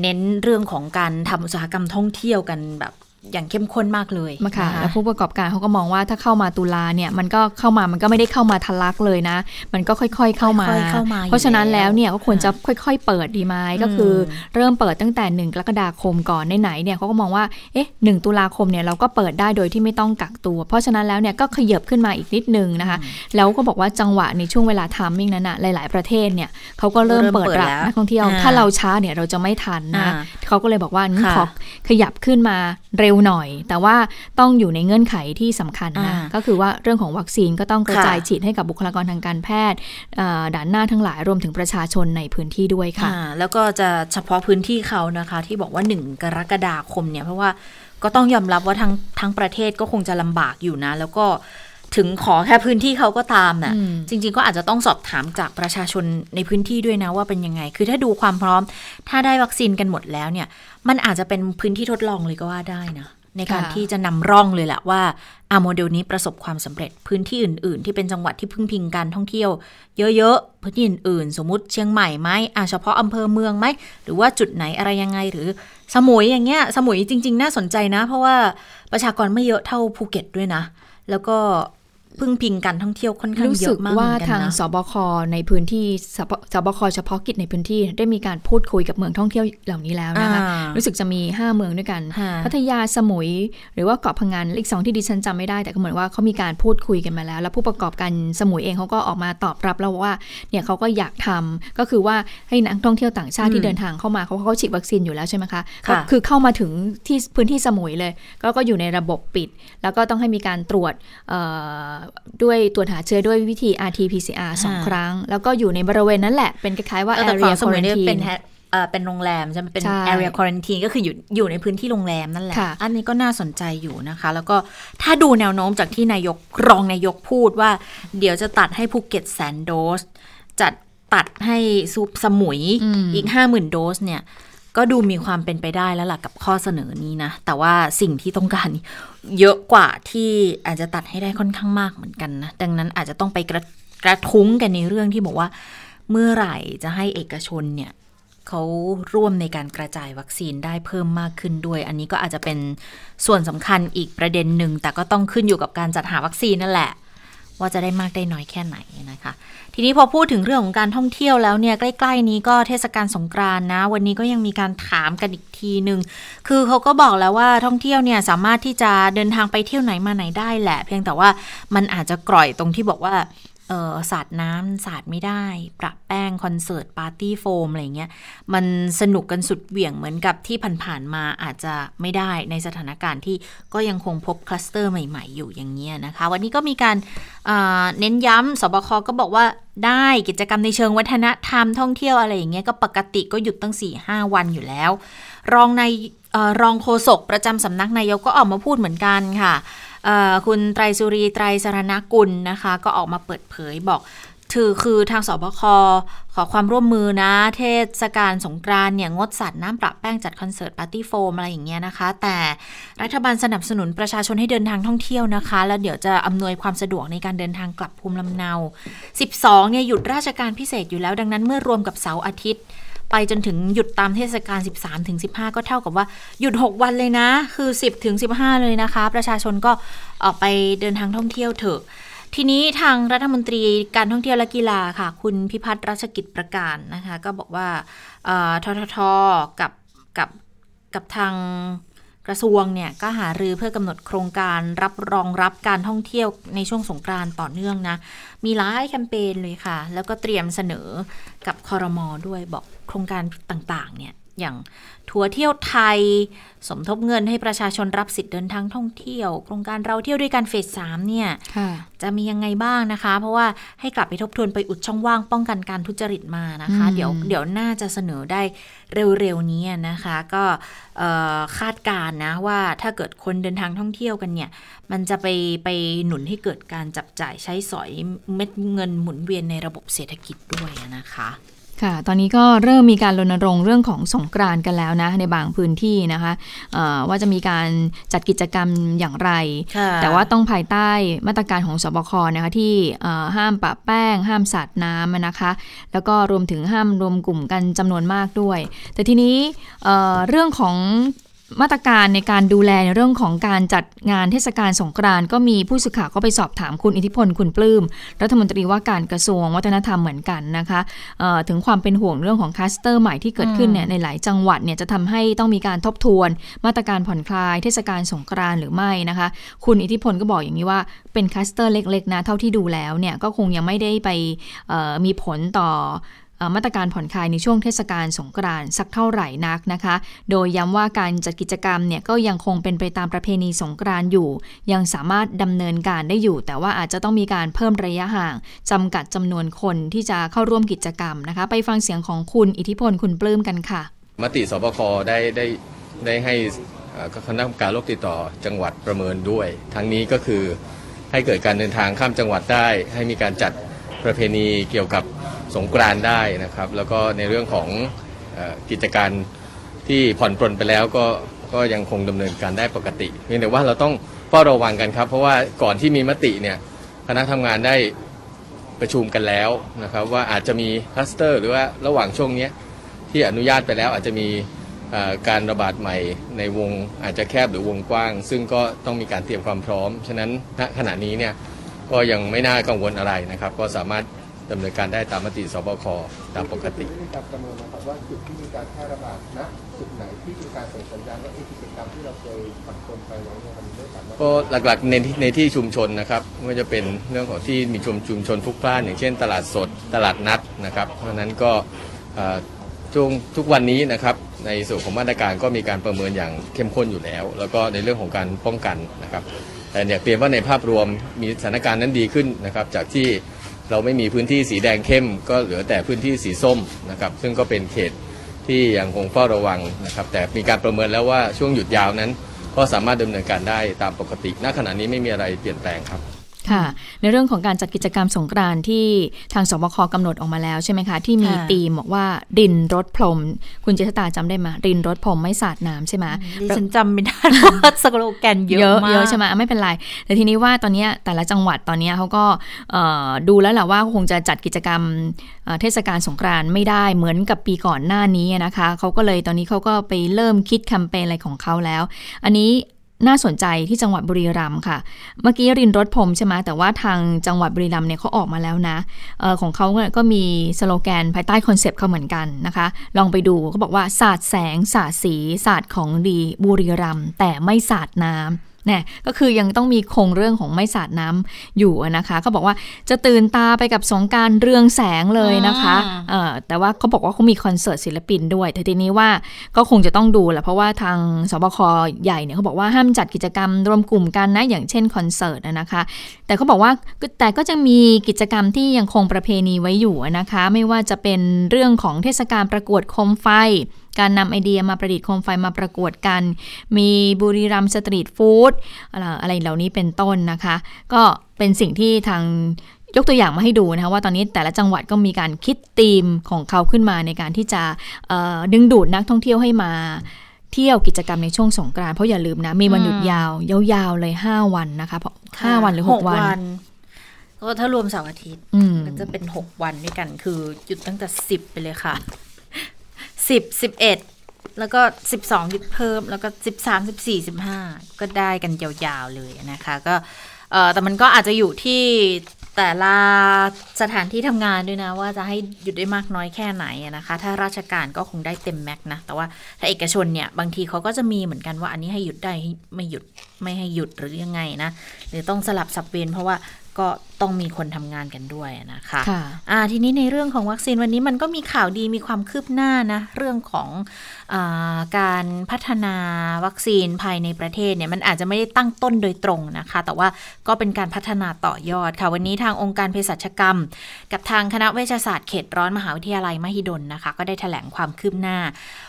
เน้นเรื่องของการทำอุตสาหกรรมท่องเที่ยวกันแบบ อย่างเข้มข้นมากเลยมาค่ะนแล้วผู้ประกอบการเขาก็มองว่าถ้าเข้ามาตุลาเนี่ยมันก็เข้ามามันก็ไม่ได้เข้ามาทะลักเลยนะ มันก็ค่อยๆเข้ามาค่อยๆเข้ามาอยู่เพราะฉะนั้นแล้วเนี่ยก็ควรจะค่ะค่อยๆ เปิดดีไหมก็คืออเริ่มเปิดตั้งแต่หนึ่งกรกฎาคมก่อนไหนๆเนี่ยเขาก็มองว่าเอ๊ะหนึ่งตุลาคมเนี่ยเราก็เปิดได้โดยที่ไม่ต้องกักตัว เพราะฉะนั้นแล้วเนี่ยก็ขยับขึ้นมาอีกนิดนึงนะคะ แล้วก็บอกว่าจังหวะในช่วงเวลาทามมิ่งนั้นอะหลาย ๆประเทศเนี่ยเขาก็เริ่มเริ่มเปิดเปิดรับแล้วนักท่องเที่ยวอ่าถ้าเราช้าเนี่ยเราจะไม่ทันนะอ่าเขาก็เลยบอกว่างั้นค่ะขอขยับขึ้นมาเร็วหน่อย แต่ว่าต้องอยู่ในเงื่อนไขที่สำคัญนะอ่าก็คือว่าเรื่องของวัคซีนก็ต้องกระค่ะจายฉีดให้กับบุคลากรทางการแพทย์เอ่อด่านหน้าทั้งหลายรวมถึงประชาชนในพื้นที่ด้วยค่ะอ่าแล้วก็จะเฉพาะพื้นที่เขานะคะ ที่บอกว่าหนึ่งกรกฎาคมเนี่ยเพราะว่าก็ต้องยอมรับว่าทั้งทั้งประเทศก็คงจะลำบากอยู่นะ แล้วก็ถึงขอแค่พื้นที่เขาก็ตามน่ะอืมจริง ๆ ก็อาจจะต้องสอบถามจากประชาชนในพื้นที่ด้วยนะว่าเป็นยังไง คือถ้าดูความพร้อม ถ้าได้วัคซีนกันหมดแล้วเนี่ย มันอาจจะเป็นพื้นที่ทดลองเลยก็ว่าได้นะ ในการค่ะที่จะนำร่องเลยแหละว่าอาโมเดลนี้ประสบความสำเร็จพื้นที่อื่น ๆ ที่เป็นจังหวัดที่พึ่งพิงการท่องเที่ยว เยอะๆพื้นที่อื่น ๆ สมมติเชียงใหม่ไหมอะเฉพาะอำเภอเมืองไหมหรือว่าจุดไหนอะไรยังไงหรือสมุยอย่างเงี้ยสมุยจริง ๆ น่าสนใจนะ เพราะว่าประชากรไม่เยอะเท่าภูเก็ตด้วยนะ แล้วก็ พึ่งพิงการท่องเที่ยวค่อนข้างรู้เยสึอะกมากเหว่ามือนกันทางนะสบคในพื้นที่สบสบคเฉพาะกิจในพื้นที่ได้มีการพูดคุยกับเมืองท่องเที่ยวเหล่านี้แล้วนะคะอ่ารู้สึกจะมี 5 เมืองด้วยกันค่ะพัทยาสมุย หรือว่าเกาะพังงานอีกสองที่ดิฉันจำไม่ได้แต่ก็เหมือนว่าเขามีการพูดคุยกันมาแล้ว แล้วผู้ประกอบการสมุยเองเขาก็ออกมาตอบรับแล้วว่าเนี่ยเขาก็อยากทำก็คือว่าให้นักท่องเที่ยวต่างชาติอืมที่เดินทางเข้ามาเขาเขาฉีดวัคซีนอยู่แล้วใช่ไหมคะค่ะก็คือเข้ามาถึงที่พื้นที่สมุยเลย ก็ก็อยู่ในระบบปิด แล้วก็ต้องให้มีการตรวจเอ่อด้วยตรวจหาเชื้อด้วยวิธี RT-PCR สองอ่าครั้ง แล้วก็อยู่ในบริเวณนั้นแหละ เป็นคล้ายๆว่าเออแต่ฝั่ area งสมุยเนี่ยเป็น quarantine แฮเอ่อเป็นโรงแรมใช่ไหมเป็นใช่ area quarantine ก็คืออยู่อยู่ในพื้นที่โรงแรมนั่นแหละค่ะอันนี้ก็น่าสนใจอยู่นะคะ แล้วก็ถ้าดูแนวโน้มจากที่นายกรองนายกพูดว่า เดี๋ยวจะตัดให้ภูเก็ตแสนโดส จัดตัดให้ซุปสมุยอืมอีกห้าหมื่นโดสเนี่ย ก็ดูมีความเป็นไปได้แล้วล่ะกับข้อเสนอนี้นะ แต่ว่าสิ่งที่ต้องการเยอะกว่าที่อาจจะตัดให้ได้ค่อนข้างมากเหมือนกันนะ ดังนั้นอาจจะต้องไปกระกระทุ้งกันในเรื่องที่บอกว่า เมื่อไหร่จะให้เอกชนเนี่ยเขาร่วมในการกระจายวัคซีนได้เพิ่มมากขึ้นด้วย อันนี้ก็อาจจะเป็นส่วนสำคัญอีกประเด็นหนึ่ง แต่ก็ต้องขึ้นอยู่กับการจัดหาวัคซีนนั่นแหละ ว่าจะได้มากได้น้อยแค่ไหนนะคะ ทีนี้พอพูดถึงเรื่องของการท่องเที่ยวแล้วเนี่ยใกล้ ๆ นี้ก็เทศกาลสงกรานนะ วันนี้ก็ยังมีการถามกันอีกทีหนึ่งคือเขาก็บอกแล้วว่าท่องเที่ยวเนี่ยสามารถที่จะเดินทางไปเที่ยวไหนมาไหนได้แหละ เพียงแต่ว่ามันอาจจะกร่อยตรงที่บอกว่า สาดน้ำสาดไม่ได้ ประแป้งคอนเสิร์ตปาร์ตี้โฟมอะไรเงี้ยมันสนุกกันสุดเหวี่ยงเหมือนกับที่ผ่านๆมาอาจจะไม่ได้ในสถานการณ์ที่ก็ยังคงพบคลัสเตอร์ใหม่ ๆ อยู่อย่างเงี้ยนะคะ วันนี้ก็มีการเน้นย้ำศบคก็บอกว่าได้กิจกรรมในเชิงวัฒนธรรมท่องเที่ยวอะไรอย่างเงี้ยก็ปกติก็หยุดตั้ง 4-5 วันอยู่แล้ว รองในออรองโฆษกประจำสำนักนายกก็ออกมาพูดเหมือนกันค่ะ คุณไตรสุรีไตรสรณกุลนะคะ ก็ออกมาเปิดเผยบอกถือคือทางสบคขอความร่วมมือนะ เทศกาลสงกรานเนี่ยงดสัตว์น้ำประแป้งจัดคอนเสิร์ตปาร์ตี้โฟมอะไรอย่างเงี้ยนะคะ แต่รัฐบาลสนับสนุนประชาชนให้เดินทางท่องเที่ยวนะคะ แล้วเดี๋ยวจะอำนวยความสะดวกในการเดินทางกลับภูมิลำเนา 12เนี่ยหยุดราชการพิเศษอยู่แล้วดังนั้นเมื่อรวมกับเสาร์อาทิตย์ ไปจนถึงหยุดตามเทศกาล 13ถึง15 ก็เท่ากับว่าหยุด 6 วันเลยนะ คือ 10ถึง15 เลยนะคะ ประชาชนก็ออกไปเดินทางท่องเที่ยวเถอะ ทีนี้ทางรัฐมนตรีการท่องเที่ยวและกีฬาค่ะ คุณพิพัฒน์รัชกิจประการนะคะ ก็บอกว่าทททกับกับกับทาง กระทรวงเนี่ยก็หารือเพื่อกำหนดโครงการรับรองรับการท่องเที่ยวในช่วงสงกรานต์ต่อเนื่องนะ มีหลายแคมเปญเลยค่ะ แล้วก็เตรียมเสนอกับคอรมอด้วยบอกโครงการต่างๆเนี่ย อย่างทัวร์เที่ยวไทย สมทบเงินให้ประชาชนรับสิทธิ์เดินทางท่องเที่ยว โครงการเราเที่ยวด้วยกันเฟสสามเนี่ยค่ะจะมียังไงบ้างนะคะ เพราะว่าให้กลับไปทบทวนไปอุดช่องว่างป้องกันการทุจริตมานะคะอืมเดี๋ยวเดี๋ยวน่าจะเสนอได้เร็วๆนี้นะคะ ก็เอ่อคาดการณ์นะว่าถ้าเกิดคนเดินทางท่องเที่ยวกันเนี่ย มันจะไปไปหนุนให้เกิดการจับจ่ายใช้สอยเม็ดเงินหมุนเวียนในระบบเศรษฐกิจด้วยนะคะ ค่ะ ตอนนี้ก็เริ่มมีการรณรงค์เรื่องของสงกรานต์กันแล้วนะ ในบางพื้นที่นะคะเอ่อว่าจะมีการจัดกิจกรรมอย่างไรค่ะแต่ว่าต้องภายใต้มาตรการของสบคนะคะที่เอ่อห้ามปะแป้ง ห้ามสาดน้ำนะคะ แล้วก็รวมถึงห้ามรวมกลุ่มกันจำนวนมากด้วย แต่ทีนี้เอ่อเรื่องของ มาตรการในการดูแลในเรื่องของการจัดงานเทศกาลสงกรานต์ก็มีผู้สื่อข่าวก็ไปสอบถามคุณอิทธิพลคุณปลื้มรัฐมนตรีว่าการกระทรวงวัฒนธรรมเหมือนกันนะคะถึงความเป็นห่วงเรื่องของคลัสเตอร์ใหม่ที่เกิดขึ้นเนี่ยในหลายจังหวัดเนี่ยจะทำให้ต้องมีการทบทวน มาตรการผ่อนคลายเทศกาลสงกรานต์หรือไม่นะคะ คุณอิทธิพลก็บอกอย่างนี้ว่าเป็นคลัสเตอร์เล็กๆนะเท่าที่ดูแล้วเนี่ยก็คงยังไม่ได้ไปมีผลต่อ มาตรการผ่อนคลายในช่วงเทศกาลสงกรานต์สักเท่าไหร่นักนะคะ โดยย้ำว่าการจัดกิจกรรมเนี่ยก็ยังคงเป็นไปตามประเพณีสงกรานต์อยู่ ยังสามารถดำเนินการได้อยู่ แต่ว่าอาจจะต้องมีการเพิ่มระยะห่างจำกัดจำนวนคนที่จะเข้าร่วมกิจกรรมนะคะ ไปฟังเสียงของคุณอิทธิพลคุณปลื้มกันค่ะ มติสบคได้ได้ได้ให้คณะกรรมการโรคติดต่อจังหวัดประเมินด้วย ทั้งนี้ก็คือให้เกิดการเดินทางข้ามจังหวัดได้ ให้มีการจัดประเพณีเกี่ยวกับ สงกรานได้นะครับ แล้วก็ในเรื่องของกิจการที่ผ่อนปลนไปแล้วก็ก็ยังคงดำเนินการได้ปกติเพียงแต่ว่าเราต้องเฝ้าระวังกันครับ เพราะว่าก่อนที่มีมติเนี่ยคณะทำงานได้ประชุมกันแล้วนะครับ ว่าอาจจะมีคลัสเตอร์ หรือว่าระหว่างช่วงนี้ที่อนุญาตไปแล้วอาจจะมีการระบาดใหม่ในวงอาจจะแคบหรือวงกว้าง ซึ่งก็ต้องมีการเตรียมความพร้อม ฉะนั้นณขณะนี้เนี่ยก็ยังไม่น่ากังวลอะไรนะครับ ก็สามารถ ดำเนินการได้ตามมติสบคตามปกติมีการประเมินนะครับว่าจุดที่มีการแพร่ระบาดนะจุดไหนที่มีการส่งสัญญาณว่ากิจกรรมที่เราเคยผ่อนปลนไปไว้เนี่ยมันไม่สามารถก็หลักๆในในที่ชุมชนนะครับไม่ว่าจะเป็นเรื่องของที่มีชุมชุมชนพลุกพล่านอย่างเช่น ตลาดสดตลาดนัดนะครับ เพราะนั้นก็ช่วงทุกวันนี้นะครับในส่วนของมาตรการก็มีการประเมินอย่างเข้มข้นอยู่แล้ว แล้วก็ในเรื่องของการป้องกันนะครับ แต่เนี่ยเปลี่ยนว่าในภาพรวมมีสถานการณ์นั้นดีขึ้นนะครับจากที่ เราไม่มีพื้นที่สีแดงเข้ม ก็เหลือแต่พื้นที่สีส้มนะครับซึ่งก็เป็นเขตที่ยังคงเฝ้าระวังนะครับแต่มีการประเมินแล้วว่าช่วงหยุดยาวนั้น ก็สามารถดำเนินการได้ตามปกติณขณะนี้ไม่มีอะไรเปลี่ยนแปลงครับ ค่ะ ในเรื่องของการจัดกิจกรรมสงกรานที่ทางสบคกำหนดออกมาแล้วใช่ไหมคะ ที่มีธีมบอกว่าดินรถพรม คุณเจษตาจำได้ไหมดินรถพรมไม่สาดน้ำใช่ไหมดิฉันจำไม่ได้เพราะสโลแกนเยอะมากเยอะใช่ไหมไม่เป็นไร แต่ทีนี้ว่าตอนนี้แต่ละจังหวัดตอนนี้เขาก็ดูแล้วแหละว่าคงจะจัดกิจกรรมเทศกาลสงกรานต์ไม่ได้เหมือนกับปีก่อนหน้านี้นะคะเขาก็เลยตอนนี้เขาก็ไปเริ่มคิดแคมเปญอะไรของเขาแล้ว อันนี้ น่าสนใจที่จังหวัดบุรีรัมย์ค่ะ เมื่อกี้รินรดพรมใช่ไหมแต่ว่าทางจังหวัดบุรีรัมย์เนี่ยเขาออกมาแล้วนะออของเขาก็มีสโลแกนภายใต้คอนเซปต์เขาเหมือนกันนะคะ ลองไปดูเขาบอกว่าศาสตร์แสงศาสตร์สีศาสตร์ของดีบุรีรัมย์แต่ไม่ศาสตร์น้ำ เนี่ยก็คือยังต้องมีคงเรื่องของไม่สาดน้ำอยู่นะคะก็บอกว่าจะตื่นตาไปกับสงการเรืองแสงเลยนะคะเออแต่ว่าเขาบอกว่าเขามีคอนเสิร์ตศิลปินด้วยแต่ทีนี้ว่าก็คงจะต้องดูแหละเพราะว่าทางสบคใหญ่เนี่ยเขาบอกว่าห้ามจัดกิจกรรมรวมกลุ่มกันนะอย่างเช่นคอนเสิร์ตนะคะ แต่เขาบอกว่าแต่ก็จะมีกิจกรรมที่ยังคงประเพณีไว้อยู่นะคะ ไม่ว่าจะเป็นเรื่องของเทศกาลประกวดโคมไฟ การนำไอเดียมาประดิษฐ์โคมไฟมาประกวดกัน มีบุรีรัมสตรีทฟู้ดอะไรเหล่านี้เป็นต้นนะคะ ก็เป็นสิ่งที่ทางยกตัวอย่างมาให้ดูนะคะว่าตอนนี้แต่ละจังหวัดก็มีการคิดธีมของเขาขึ้นมาในการที่จะดึงดูดนักท่องเที่ยวให้มาเที่ยวกิจกรรมในช่วงสงกรานต์เพราะอย่าลืมนะ มีวันหยุดยาว ยาวๆเลย 5 วันนะคะเพราะห้าวันหรือ 6 วันก็ถ้ารวมเสาร์อาทิตย์ก็จะเป็น 6 วันด้วยกันคือหยุดตั้งแต่ 10 ไปเลยค่ะ สิบสิบเอ็ดแล้วก็สิบสองหยุดเพิ่ม แล้วก็สิบสามสิบสี่สิบห้าก็ได้กันยาวๆเลยนะคะ ก็เออแต่มันก็อาจจะอยู่ที่แต่ละสถานที่ทำงานด้วยนะ ว่าจะให้หยุดได้มากน้อยแค่ไหนนะคะ ถ้าราชการก็คงได้เต็มแม็กนะ แต่ว่าถ้าเอกชนเนี่ยบางทีเขาก็จะมีเหมือนกันว่าอันนี้ให้หยุดได้ไม่หยุดไม่ให้หยุดหรือยังไงนะ หรือต้องสลับสับเวนเพราะว่าก็ต้องมีคนทำงานกันด้วยนะคะค่ะอ่าทีนี้ในเรื่องของวัคซีนวันนี้มันก็มีข่าวดีมีความคืบหน้านะ เรื่องของอการพัฒนาวัคซีนภายในประเทศเนี่ยมันอาจจะไม่ได้ตั้งต้นโดยตรงนะคะ แต่ว่าก็เป็นการพัฒนาต่อยอดค่ะ วันนี้ทางองค์การเภสัชกรรม กับทางคณะเวชศาสตร์เขตร้อนมหาวิทยาลัยมหิดลนะคะ ก็ได้แถลงความคืบหน้า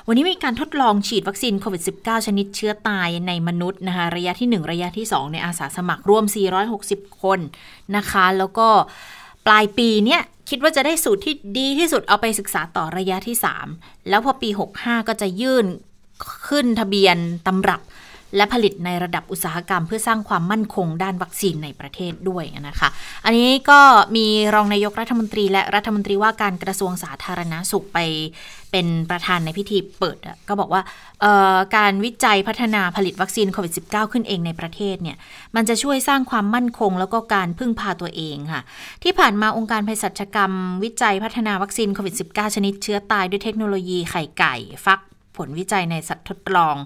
วันนี้มีการทดลองฉีดวัคซีนโควิด -19 ชนิดเชื้อตายในมนุษย์นะคะระยะที่ 1 ระยะที่ 2 ในอาสาสมัครรวม 460 คนนะคะแล้วก็ปลายปีเนี้ยคิดว่าจะได้สูตรที่ดีที่สุดเอาไปศึกษาต่อระยะที่ 3 แล้วพอปี 65 ก็จะยื่นขึ้นทะเบียนตำรับ และผลิตในระดับอุตสาหกรรม เพื่อสร้างความมั่นคงด้านวัคซีนในประเทศด้วยนะคะ อันนี้ก็มีรองนายกรัฐมนตรี และรัฐมนตรีว่าการกระทรวงสาธารณาสุขไปเป็นประธานในพิธีเปิดก็บอกว่าการวิจัยพัฒนาผลิตวัคซีนโควิด -19 ขึ้นเองในประเทศเนี่ยมันจะช่วยสร้างความมั่นคง แล้วก็การพึ่งพาตัวเองค่ะ ที่ผ่านมาองค์การเภสัชกรรม วิจัยพัฒนาวัคซีนโควิด -19 ชนิดเชื้อตายด้วยเทคโนโลยีไข่ไก่ ฟัก ผลวิจัยในสัตว์ทดลอง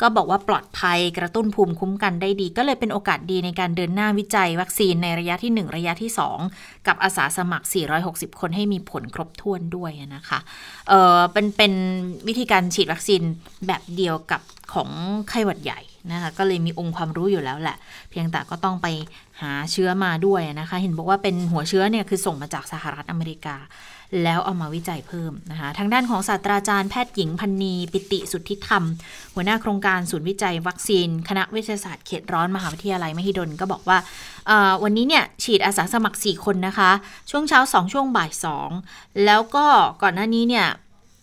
ก็บอกว่าปลอดภัยกระตุ้นภูมิคุ้มกันได้ดี ก็เลยเป็นโอกาสดีในการเดินหน้าวิจัยวัคซีนในระยะที่ 1 ระยะที่ 2 กับอาสาสมัคร 460 คนให้มีผลครบถ้วนด้วยนะคะเออเป็นเป็นวิธีการฉีดวัคซีนแบบเดียวกับของไข้หวัดใหญ่นะคะก็เลยมีองค์ความรู้อยู่แล้วแหละ เพียงแต่ก็ต้องไปหาเชื้อมาด้วยนะคะ เห็นบอกว่าเป็นหัวเชื้อเนี่ยคือส่งมาจากสหรัฐอเมริกา แล้วเอามาวิจัยเพิ่มนะคะทางด้านของศาสตราจารย์แพทย์หญิงพันนีปิติสุทธิธรรม หัวหน้าโครงการศูนย์วิจัยวัคซีน คณะวิทยาศาสตร์เขตร้อนมหาวิทยาลัยมหิดลก็บอกว่าวันนี้เนี่ยฉีดอาสาสมัคร 4 คนนะคะ ช่วงเช้า 2 ช่วงบ่าย 2 แล้วก็ก่อนหน้านี้เนี่ย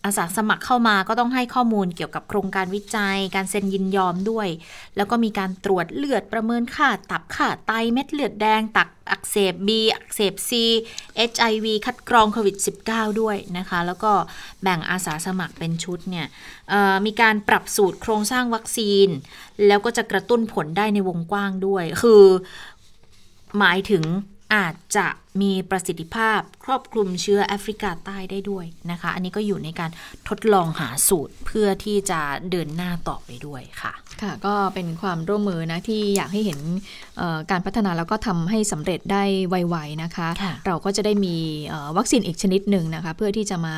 อาสาสมัครเข้ามาก็ต้องให้ข้อมูลเกี่ยวกับโครงการวิจัย การเซ็นยินยอมด้วย แล้วก็มีการตรวจเลือดประเมินค่า ตับค่าไตเม็ดเลือดแดง ตักอักเสบ B อักเสบ C HIV คัดกรองโควิด -19 ด้วยนะคะ แล้วก็แบ่งอาสาสมัครเป็นชุดเนี่ยมีการปรับสูตรโครงสร้างวัคซีน แล้วก็จะกระตุ้นผลได้ในวงกว้างด้วย คือ หมายถึงอาจจะ มีประสิทธิภาพครอบคลุมเชื้อแอฟริกาใต้ได้ด้วยนะคะ อันนี้ก็อยู่ในการทดลองหาสูตรเพื่อที่จะเดินหน้าต่อไปด้วยค่ะ ค่ะ ก็เป็นความร่วมมือนะที่อยากให้เห็นการพัฒนาแล้วก็ทำให้สำเร็จได้ไวๆนะคะคะเราก็จะได้มีวัคซีนอีกชนิดหนึ่งนะคะ เพื่อที่จะมา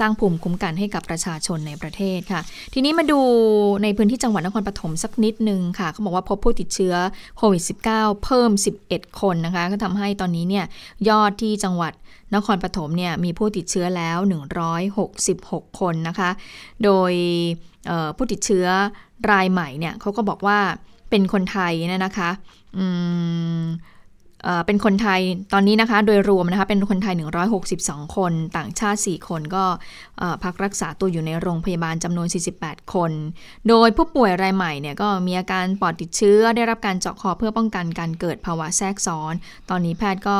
สร้างภูมิคุ้มกันให้กับประชาชนในประเทศค่ะ ทีนี้มาดูในพื้นที่จังหวัดนครปฐมสักนิดหนึ่งค่ะเขาบอกว่าพบผู้ติดเชื้อโควิด -19 เพิ่ม 11 คนนะคะ ก็ทำให้ตอนนี้เนี่ยยอดที่จังหวัดนครปฐมเนี่ยมีผู้ติดเชื้อแล้ว 166 คนนะคะ โดยผู้ติดเชื้อรายใหม่เนี่ยเขาก็บอกว่าเป็นคนไทยเนี่ยนะคะ เป็นคนไทยตอนนี้นะคะโดยรวมนะคะเป็นคนไทย 162 คน ต่างชาติ 4 คนก็พักรักษาตัวอยู่ในโรงพยาบาลจำนวน 48 คน โดยผู้ป่วยรายใหม่เนี่ยก็มีอาการปอดติดเชื้อ ได้รับการเจาะคอเพื่อป้องกันการเกิดภาวะแทรกซ้อน ตอนนี้แพทย์ก็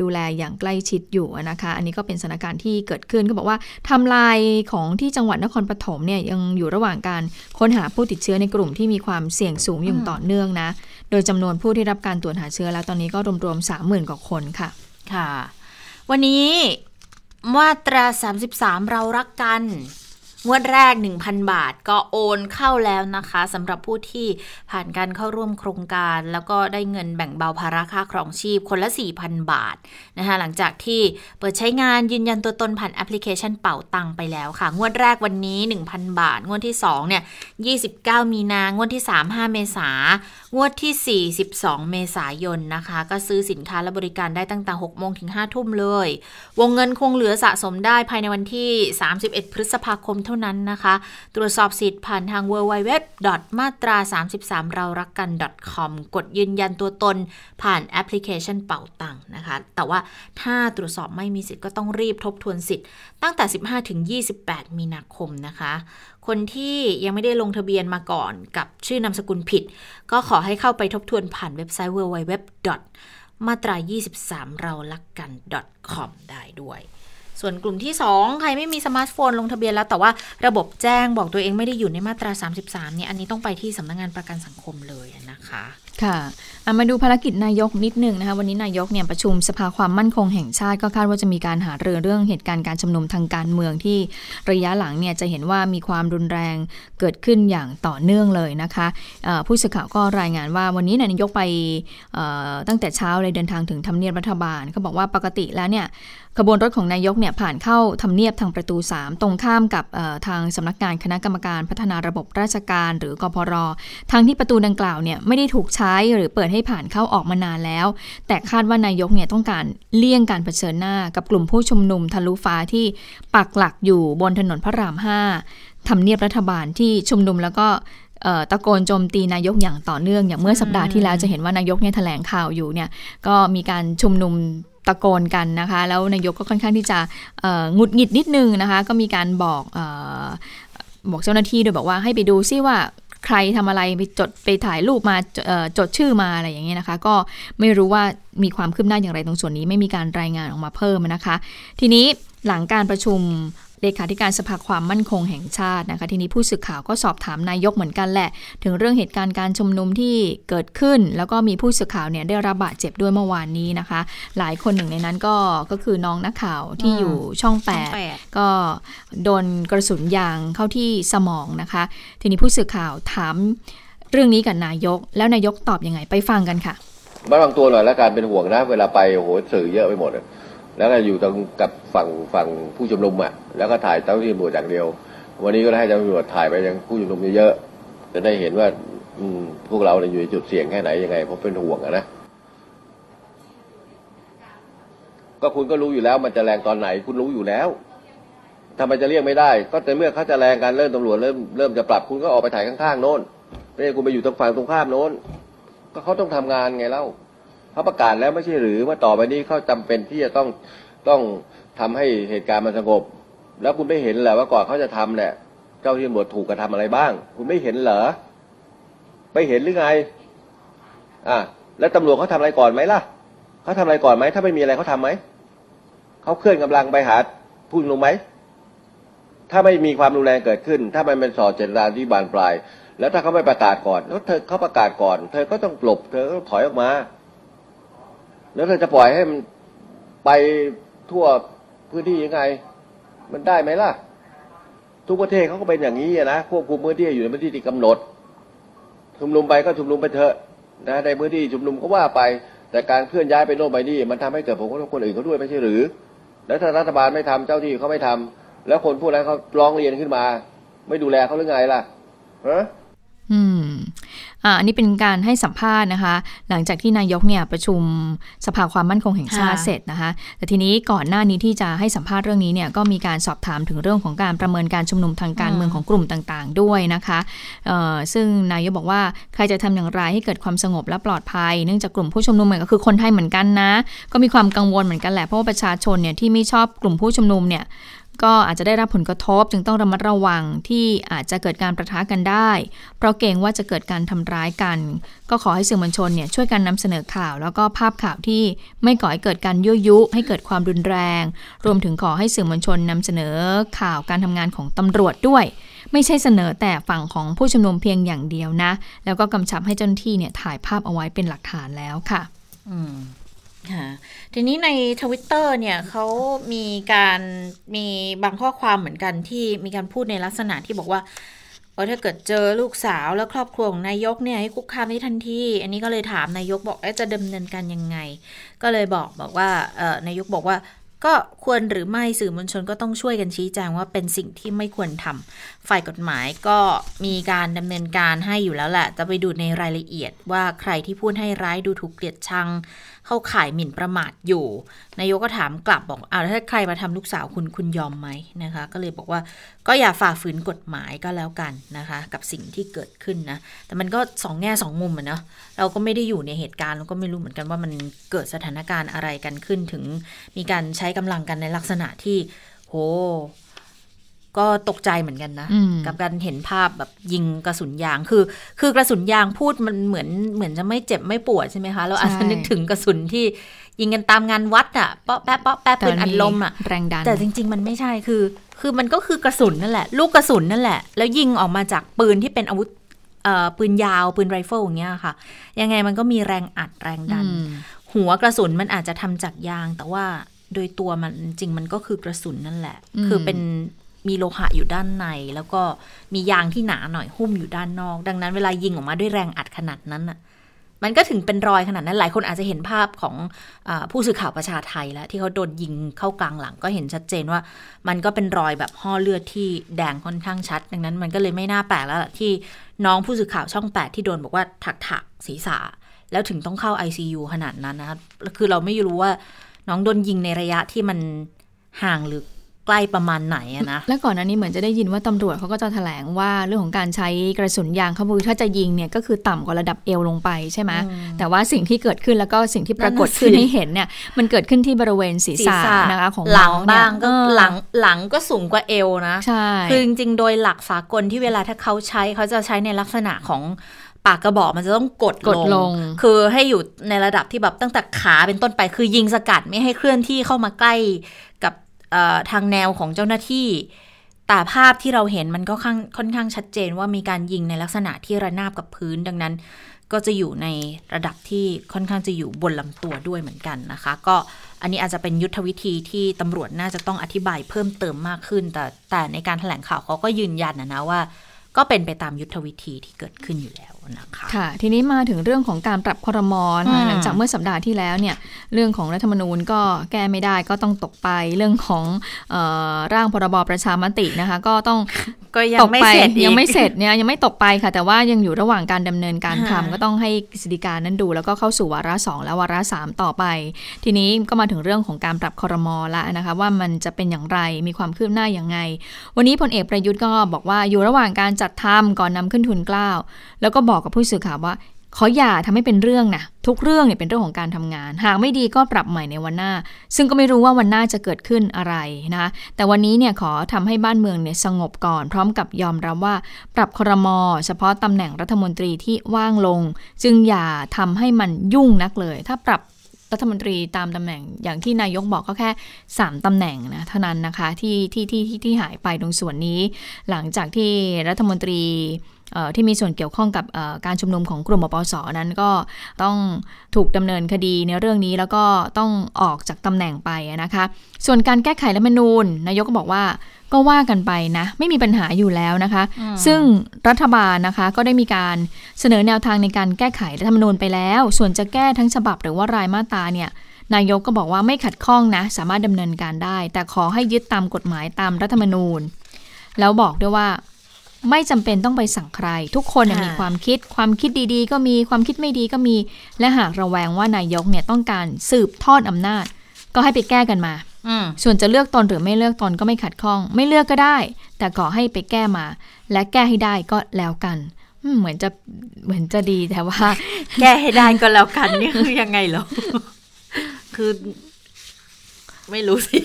ดูแลอย่างใกล้ชิดอยู่นะคะ อันนี้ก็เป็นสถานการณ์ที่เกิดขึ้นก็บอกว่าทำลายของที่จังหวัดนครปฐมเนี่ยยังอยู่ระหว่างการค้นหาผู้ติดเชื้อในกลุ่มที่มีความเสี่ยงสูงอย่างต่อเนื่องนะโดยจำนวนผู้ที่รับการตรวจหาเชื้อแล้วตอนนี้ก็รวมๆสามหมื่นกว่าคนค่ะ ค่ะ วันนี้มาตรา 33 เรารักกัน งวดแรก 1,000 บาทก็โอนเข้าแล้วนะคะสำหรับผู้ที่ผ่านการเข้าร่วมโครงการ แล้วก็ได้เงินแบ่งเบาภาระค่าครองชีพคนละ 4,000 บาทนะคะหลังจากที่เปิดใช้งานยืนยันตัวตนผ่านแอปพลิเคชันเป่าตังไปแล้วค่ะ งวดแรกวันนี้ 1,000 บาท งวดที่2เนี่ย29 มีนางวดที่ 3 5 เมษางวดที่42เมษายนนะคะ ก็ซื้อสินค้าและบริการได้ตั้งแต่6โมงถึง5ทุ่มเลย วงเงินคงเหลือสะสมได้ภายในวันที่ 31 พฤษภาคมเท่านั้นนะคะ ตรวจสอบสิทธิ์ผ่านทาง www. มาตรา 33 เรารักกัน .com กดยืนยันตัวตนผ่านแอปพลิเคชันเป่าตังนะคะ แต่ว่าถ้าตรวจสอบไม่มีสิทธิ์ก็ต้องรีบทบทวนสิทธิ์ตั้งแต่ 15 ถึง 28 มีนาคมนะคะ คนที่ยังไม่ได้ลงทะเบียนมาก่อนกับชื่อนามสกุลผิด ก็ขอให้เข้าไปทบทวนผ่านเว็บไซต์ www. มาตรา 23 เราลักกัน .com ได้ด้วย ส่วนกลุ่มที่ 2 ใครไม่มีสมาร์ทโฟนลงทะเบียนแล้ว แต่ว่าระบบแจ้งบอกตัวเองไม่ได้อยู่ในมาตรา 33เนี่ยอันนี้ต้องไปที่สำนักงงานประกันสังคมเลยนะคะ ค่ะ มาดูภารกิจนายกนิดหนึ่งนะคะวันนี้นายกเนี่ยประชุมสภาความมั่นคงแห่งชาติก็คาดว่าจะมีการหาเรือเรื่องเหตุการณ์การชุมนุมทางการเมืองที่ระยะหลังเนี่ยจะเห็นว่ามีความรุนแรงเกิดขึ้นอย่างต่อเนื่องเลยนะคะผู้สื่อข่าวก็รายงานว่าวันนี้นายกไปตั้งแต่เช้าเลยเดินทางถึงทำเนียบรัฐบาลเขาบอกว่าปกติแล้วเนี่ยขบวนรถของนายกเนี่ยผ่านเข้าทำเนียบทางประตู 3 ตรงข้ามกับทางสำนักงานคณะกรรมการพัฒนาระบบราชการ หรือกพรทางที่ประตูดังกล่าวเนี่ยไม่ได้ถูกใช้หรือเปิดให้ผ่านเข้าออกมานานแล้ว แต่คาดว่านายกเนี่ยต้องการเลี่ยงการเผชิญหน้ากับกลุ่มผู้ชุมนุมทะลุฟ้าที่ปักหลักอยู่บนถนนพระราม5ทำเนียบรัฐบาลที่ชุมนุมแล้วก็ตะโกนโจมตีนายกอย่างต่อเนื่อง อย่างเมื่อสัปดาห์ที่แล้วจะเห็นว่านายกเนี่ยแถลงข่าวอยู่เนี่ยก็มีการชุมนุมตะโกนกันนะคะ แล้วนายกก็ค่อนข้างที่จะงุดหงิดนิดนึงนะคะ ก็มีการบอกบอกเจ้าหน้าที่โดยบอกว่าให้ไปดูซิว่า ใครทำอะไรไปจดไปถ่ายรูปมาจดชื่อมาอะไรอย่างเงี้ยนะคะ ก็ไม่รู้ว่ามีความคืบหน้าอย่างไรตรงส่วนนี้ ไม่มีการรายงานออกมาเพิ่มนะคะ ทีนี้หลังการประชุม เลขาธิการสภาความมั่นคงแห่งชาตินะคะ ทีนี้ผู้สื่อข่าวก็สอบถามนายกเหมือนกันแหละ ถึงเรื่องเหตุการณ์การชุมนุมที่เกิดขึ้น แล้วก็มีผู้สื่อข่าวเนี่ยได้รับบาดเจ็บด้วยเมื่อวานนี้นะคะ หลายคนหนึ่งในนั้นก็ก็คือน้องนักข่าวที่อยู่ช่องแปดก็โดนกระสุนยางเข้าที่สมองนะคะ ทีนี้ผู้สื่อข่าวถามเรื่องนี้กับนายก แล้วนายกตอบยังไงไปฟังกันค่ะระวังตัวหน่อยแล้วการเป็นห่วงนะ เวลาไปโอ้โหสื่อเยอะไปหมด แล้วก็อยู่ตรงกับฝั่งฝั่งผู้ชุมนุมอะ แล้วก็ถ่ายเจ้าหน้าที่ตำรวจอย่างเดียว วันนี้ก็ให้เจ้าหน้าที่ตำรวจถ่ายไปยังผู้ชุมนุมเยอะๆจะได้เห็นว่า อืมพวกเราเนี่ยอยู่ในจุดเสี่ยงแค่ไหนยังไงเพราะเป็นห่วงอะนะก็คุณก็รู้อยู่แล้วมันจะแรงตอนไหนคุณรู้อยู่แล้วทำไมจะเรียกไม่ได้ ก็แต่เมื่อเขาจะแรงการเริ่มตำรวจเริ่มเริ่มจะปรับคุณก็ออกไปถ่ายข้างๆโน้นไม่ใช่คุณไปอยู่ตรงฝั่งตรงข้ามโน้น ก็เขาต้องทำงานไงเล่าเขาประกาศแล้วไม่ใช่หรือว่าต่อไปนี้เขาจำเป็นที่จะต้องต้องทำให้เหตุการณ์มันสงบ แล้วคุณไม่เห็นเหรอว่าก่อนเขาจะทำเนี่ยเจ้าที่ตำรวจถูกกระทำอะไรบ้าง คุณไม่เห็นเหรอไม่เห็นหรือไง อะแล้วตำรวจเขาทำอะไรก่อนไหมล่ะเขาทำอะไรก่อนไหมถ้าไม่มีอะไรเขาทำไหมเขาเคลื่อนกำลังไปหาผู้ลงไหมถ้าไม่มีความรุนแรงเกิดขึ้น ถ้ามันเป็นสอดเจตนาที่บานปลาย แล้วถ้าเขาไม่ประกาศก่อนแล้วเธอเขาประกาศก่อน เธอก็ต้องหลบเธอก็ถอยออกมา แล้วเธอจะปล่อยให้มันไปทั่วพื้นที่ยังไง มันได้ไหมล่ะ ทุกประเทศเขาก็เป็นอย่างนี้นะควบคุมพื้นที่อยู่ในพื้นที่ที่กำหนดชุมนุมไปก็ชุมนุมไปเถอะนะในพื้นที่ชุมนุมก็ว่าไป แต่การเคลื่อนย้ายไปโน่นไปนี่มันทำให้เกิดผลกระทบคนอื่นเขาด้วยไม่ใช่หรือ แล้วถ้ารัฐบาลไม่ทำเจ้าที่เขาไม่ทำแล้วคนพวกนั้นเขาร้องเรียนขึ้นมา ไม่ดูแลเขาหรือไงล่ะฮะอืม อันนี้เป็นการให้สัมภาษณ์นะคะ หลังจากที่นายกเนี่ยประชุมสภาความมั่นคงแห่งชาติเสร็จนะคะ แต่ทีนี้ก่อนหน้านี้ที่จะให้สัมภาษณ์เรื่องนี้เนี่ยก็มีการสอบถามถึงเรื่องของการประเมินการชุมนุมทางการเมืองของกลุ่มต่างๆ ด้วยนะคะซึ่งนายกบอกว่าใครจะทำอย่างไรให้เกิดความสงบและปลอดภัย เนื่องจากกลุ่มผู้ชุมนุมเนี่ยก็คือคนไทยเหมือนกันนะ ก็มีความกังวลเหมือนกันแหละเพราะว่าประชาชนเนี่ยที่ไม่ชอบกลุ่มผู้ชุมนุมเนี่ย ก็อาจจะได้รับผลกระทบจึงต้องระมัดระวังที่อาจจะเกิดการประทะกันได้ เพราะเกรงว่าจะเกิดการทำร้ายกัน ก็ขอให้สื่อมวลชนเนี่ยช่วยกันนำเสนอข่าว แล้วก็ภาพข่าวที่ไม่ก่อให้เกิดการยั่วยุ ให้เกิดความรุนแรง รวมถึงขอให้สื่อมวลชนนำเสนอข่าวการทำงานของตำรวจด้วย ไม่ใช่เสนอแต่ฝั่งของผู้ชุมนุมเพียงอย่างเดียวนะ แล้วก็กำชับให้เจ้าหน้าที่เนี่ยถ่ายภาพเอาไว้เป็นหลักฐานแล้วค่ะ อืมค่ะ ทีนี้ในทวิตเตอร์เนี่ยเขามีการมีบางข้อความเหมือนกันที่มีการพูดในลักษณะที่บอกว่าว่าถ้าเกิดเจอลูกสาวแล้วครอบครัวของนายกเนี่ยให้คุกคามได้ทันที อันนี้ก็เลยถามนายกบอกจะดำเนินการยังไง ก็เลยบอกบอกว่าเออนายกบอกว่าก็ควรหรือไม่สื่อมวลชนก็ต้องช่วยกันชี้แจงว่าเป็นสิ่งที่ไม่ควรทำฝ่ายกฎหมายก็มีการดำเนินการให้อยู่แล้วแหละ จะไปดูในรายละเอียดว่าใครที่พูดให้ร้ายดูถูกเกลียดชัง เข้าข่ายหมิ่นประมาทอยู่ นายกก็ถามกลับบอกอ้าวถ้าใครมาทำลูกสาวคุณคุณยอมไหมนะคะ ก็เลยบอกว่าก็อย่าฝ่าฝืนกฎหมายก็แล้วกันนะคะ กับสิ่งที่เกิดขึ้นนะ แต่มันก็สองแง่สองมุมอะเนาะเราก็ไม่ได้อยู่ในเหตุการณ์เราก็ไม่รู้เหมือนกันว่ามันเกิดสถานการณ์อะไรกันขึ้นถึงมีการใช้กำลังกันในลักษณะที่โห ก็ตกใจเหมือนกันนะ กับการเห็นภาพแบบยิงกระสุนยางคือ คือกระสุนยางพูดมันเหมือนเหมือนจะไม่เจ็บไม่ปวดใช่ไหมคะเราอาจจะนึกถึงกระสุนที่ยิงกันตามงานวัดอะเปาะแป๊ะเปาะแป๊ะปืนอัดลมอะแรงดันแต่จริง ๆ มันไม่ใช่คือ คือมันก็คือกระสุนนั่นแหละ ลูกกระสุนนั่นแหละ แล้วยิงออกมาจากปืนที่เป็นอาวุธปืนยาวปืนไรเฟิลอย่างเงี้ยค่ะ ยังไงมันก็มีแรงอัดแรงดัน หัวกระสุนมันอาจจะทำจากยาง แต่ว่าโดยตัวมันจริงมันก็คือกระสุนนั่นแหละ คือเป็น มีโลหะอยู่ด้านใน แล้วก็มียางที่หนาหน่อยหุ้มอยู่ด้านนอก ดังนั้นเวลายิงออกมาด้วยแรงอัดขนาดนั้นอะมันก็ถึงเป็นรอยขนาดนั้น หลายคนอาจจะเห็นภาพของอผู้สื่อข่าวประชาไทยแล้ว ที่เขาโดนยิงเข้ากลางหลังก็เห็นชัดเจนว่า มันก็เป็นรอยแบบห้อเลือดที่แดงค่อนข้างชัด ดังนั้นมันก็เลยไม่น่าแปลกแล้วที่น้องผู้สื่อข่าวช่องแปดที่โดนบอกว่าถักถักศีรษะแล้วถึงต้องเข้า ICU ขนาดนั้นนะครับคือเราไม่รู้ว่าน้องโดนยิงในระยะที่มันห่างหรือ ใกล้ประมาณไหนอะนะ และก่อนหน้านี้เหมือนจะได้ยินว่าตำรวจเขาก็จะแถลงว่าเรื่องของการใช้กระสุนยางเขาคือถ้าจะยิงเนี่ยก็คือต่ำกว่าระดับเอวลงไปใช่ไหมแต่ว่าสิ่งที่เกิดขึ้นแล้วก็สิ่งที่ปรากฏนั่นน่ะสิขึ้นให้เห็นเนี่ยมันเกิดขึ้นที่บริเวณศีรษะนะคะของหลังน้อเนี่ยบ้างก็เออหลังหลังก็สูงกว่าเอวนะใช่คือจริงๆโดยหลักสากลที่เวลาถ้าเขาใช้เขาจะใช้ในลักษณะของปากกระบอกมันจะต้องกดกดลง คือให้อยู่ในระดับที่แบบตั้งแต่ขาเป็นต้นไป คือยิงสกัดไม่ให้เคลื่อนที่เข้ามาใกล้กับเอ่อ ทางแนวของเจ้าหน้าที่ แต่ภาพที่เราเห็นมันก็ค่อนค่อนข้างชัดเจนว่ามีการยิงในลักษณะที่ระนาบกับพื้นดังนั้น ก็จะอยู่ในระดับที่ค่อนข้างจะอยู่บนลำตัวด้วยเหมือนกันนะคะ ก็อันนี้อาจจะเป็นยุทธวิธีที่ตำรวจน่าจะต้องอธิบายเพิ่มเติมมากขึ้น แต่แต่ในการแถลงข่าวเขาก็ยืนยันนะนะว่า ก็เป็นไปตามยุทธวิธีที่เกิดขึ้นอยู่แล้ว นะคะค่ะ ทีนี้มาถึงเรื่องของการปรับครมนะอืคะมหลังจากเมื่อสัปดาห์ที่แล้วเนี่ยเรื่องของรัฐธรรมนูญก็แก้ไม่ได้ก็ต้องตกไปเรื่องของเออร่างพรบประชามตินะคะ ก็ต้องก็ยังตกไม่ไปเสร็จอีกยังไม่เสร็จเนี่ยยังไม่ตกไปค่ะ แต่ว่ายังอยู่ระหว่างการดำเนินการทำค่ะก็ต้องให้กฤษฎีการนั้นดู แล้วก็เข้าสู่วาระสองและวาระสามต่อไป ทีนี้ก็มาถึงเรื่องของการปรับครมละนะคะ ว่ามันจะเป็นอย่างไรมีความคืบหน้าอย่างไง วันนี้พลเอกประยุทธ์ก็บอกว่าอยู่ระหว่างการจัดทำก่อนนำขึ้นทุนเกล้าแล้วก็บอกกับผู้สื่อข่าวว่า ขออย่าทำให้เป็นเรื่องนะทุกเรื่องเนี่ยเป็นเรื่องของการทำงาน หากไม่ดีก็ปรับใหม่ในวันหน้า ซึ่งก็ไม่รู้ว่าวันหน้าจะเกิดขึ้นอะไรนะคะแต่วันนี้เนี่ยขอทำให้บ้านเมืองเนี่ยสงบก่อน พร้อมกับยอมรับว่า ปรับครมอเฉพาะตำแหน่งรัฐมนตรีที่ว่างลง จึงอย่าทำให้มันยุ่งนักเลย ถ้าปรับรัฐมนตรีตามตำแหน่งอย่างที่นายกบอกก็แค่ 3ตำแหน่งนะเท่านั้นนะคะที่ที่ที่ที่ที่หายไปตรงส่วนนี้ หลังจากที่รัฐมนตรี ที่มีส่วนเกี่ยวข้องกับเอ่อการชุมนุมของกลุ่มปปสนั้นก็ต้องถูกดำเนินคดีในเรื่องนี้แล้วก็ต้องออกจากตำแหน่งไปนะคะ ส่วนการแก้ไขรัฐธรรมนูญนายกก็บอกว่าก็ว่ากันไปนะ ไม่มีปัญหาอยู่แล้วนะคะ ซึ่งรัฐบาลนะคะก็ได้มีการเสนอแนวทางในการแก้ไขรัฐธรรมนูญไปแล้ว ส่วนจะแก้ทั้งฉบับหรือว่ารายมาตราเนี่ยนายกก็บอกว่าไม่ขัดข้องนะ สามารถดำเนินการได้ แต่ขอให้ยึดตามกฎหมายตามรัฐธรรมนูญ แล้วบอกด้วยว่า ไม่จำเป็นต้องไปสั่งใคร ทุกคนน่ะค่ะมีความคิดความคิดดีๆ ก็มีความคิดไม่ดีก็มี และหากระแวงว่านายกเนี่ยต้องการสืบทอดอำนาจ ก็ให้ไปแก้กันมาอืมส่วนจะเลือกตนหรือไม่เลือกตนก็ไม่ขัดข้อง ไม่เลือกก็ได้ แต่ขอให้ไปแก้มา และแก้ให้ได้ก็แล้วกันอืมเหมือนจะเหมือนจะดีแต่ว่า แก้ให้ได้ก็แล้วกันนี่คือยังไงเหรอคือ ไม่รู้สิ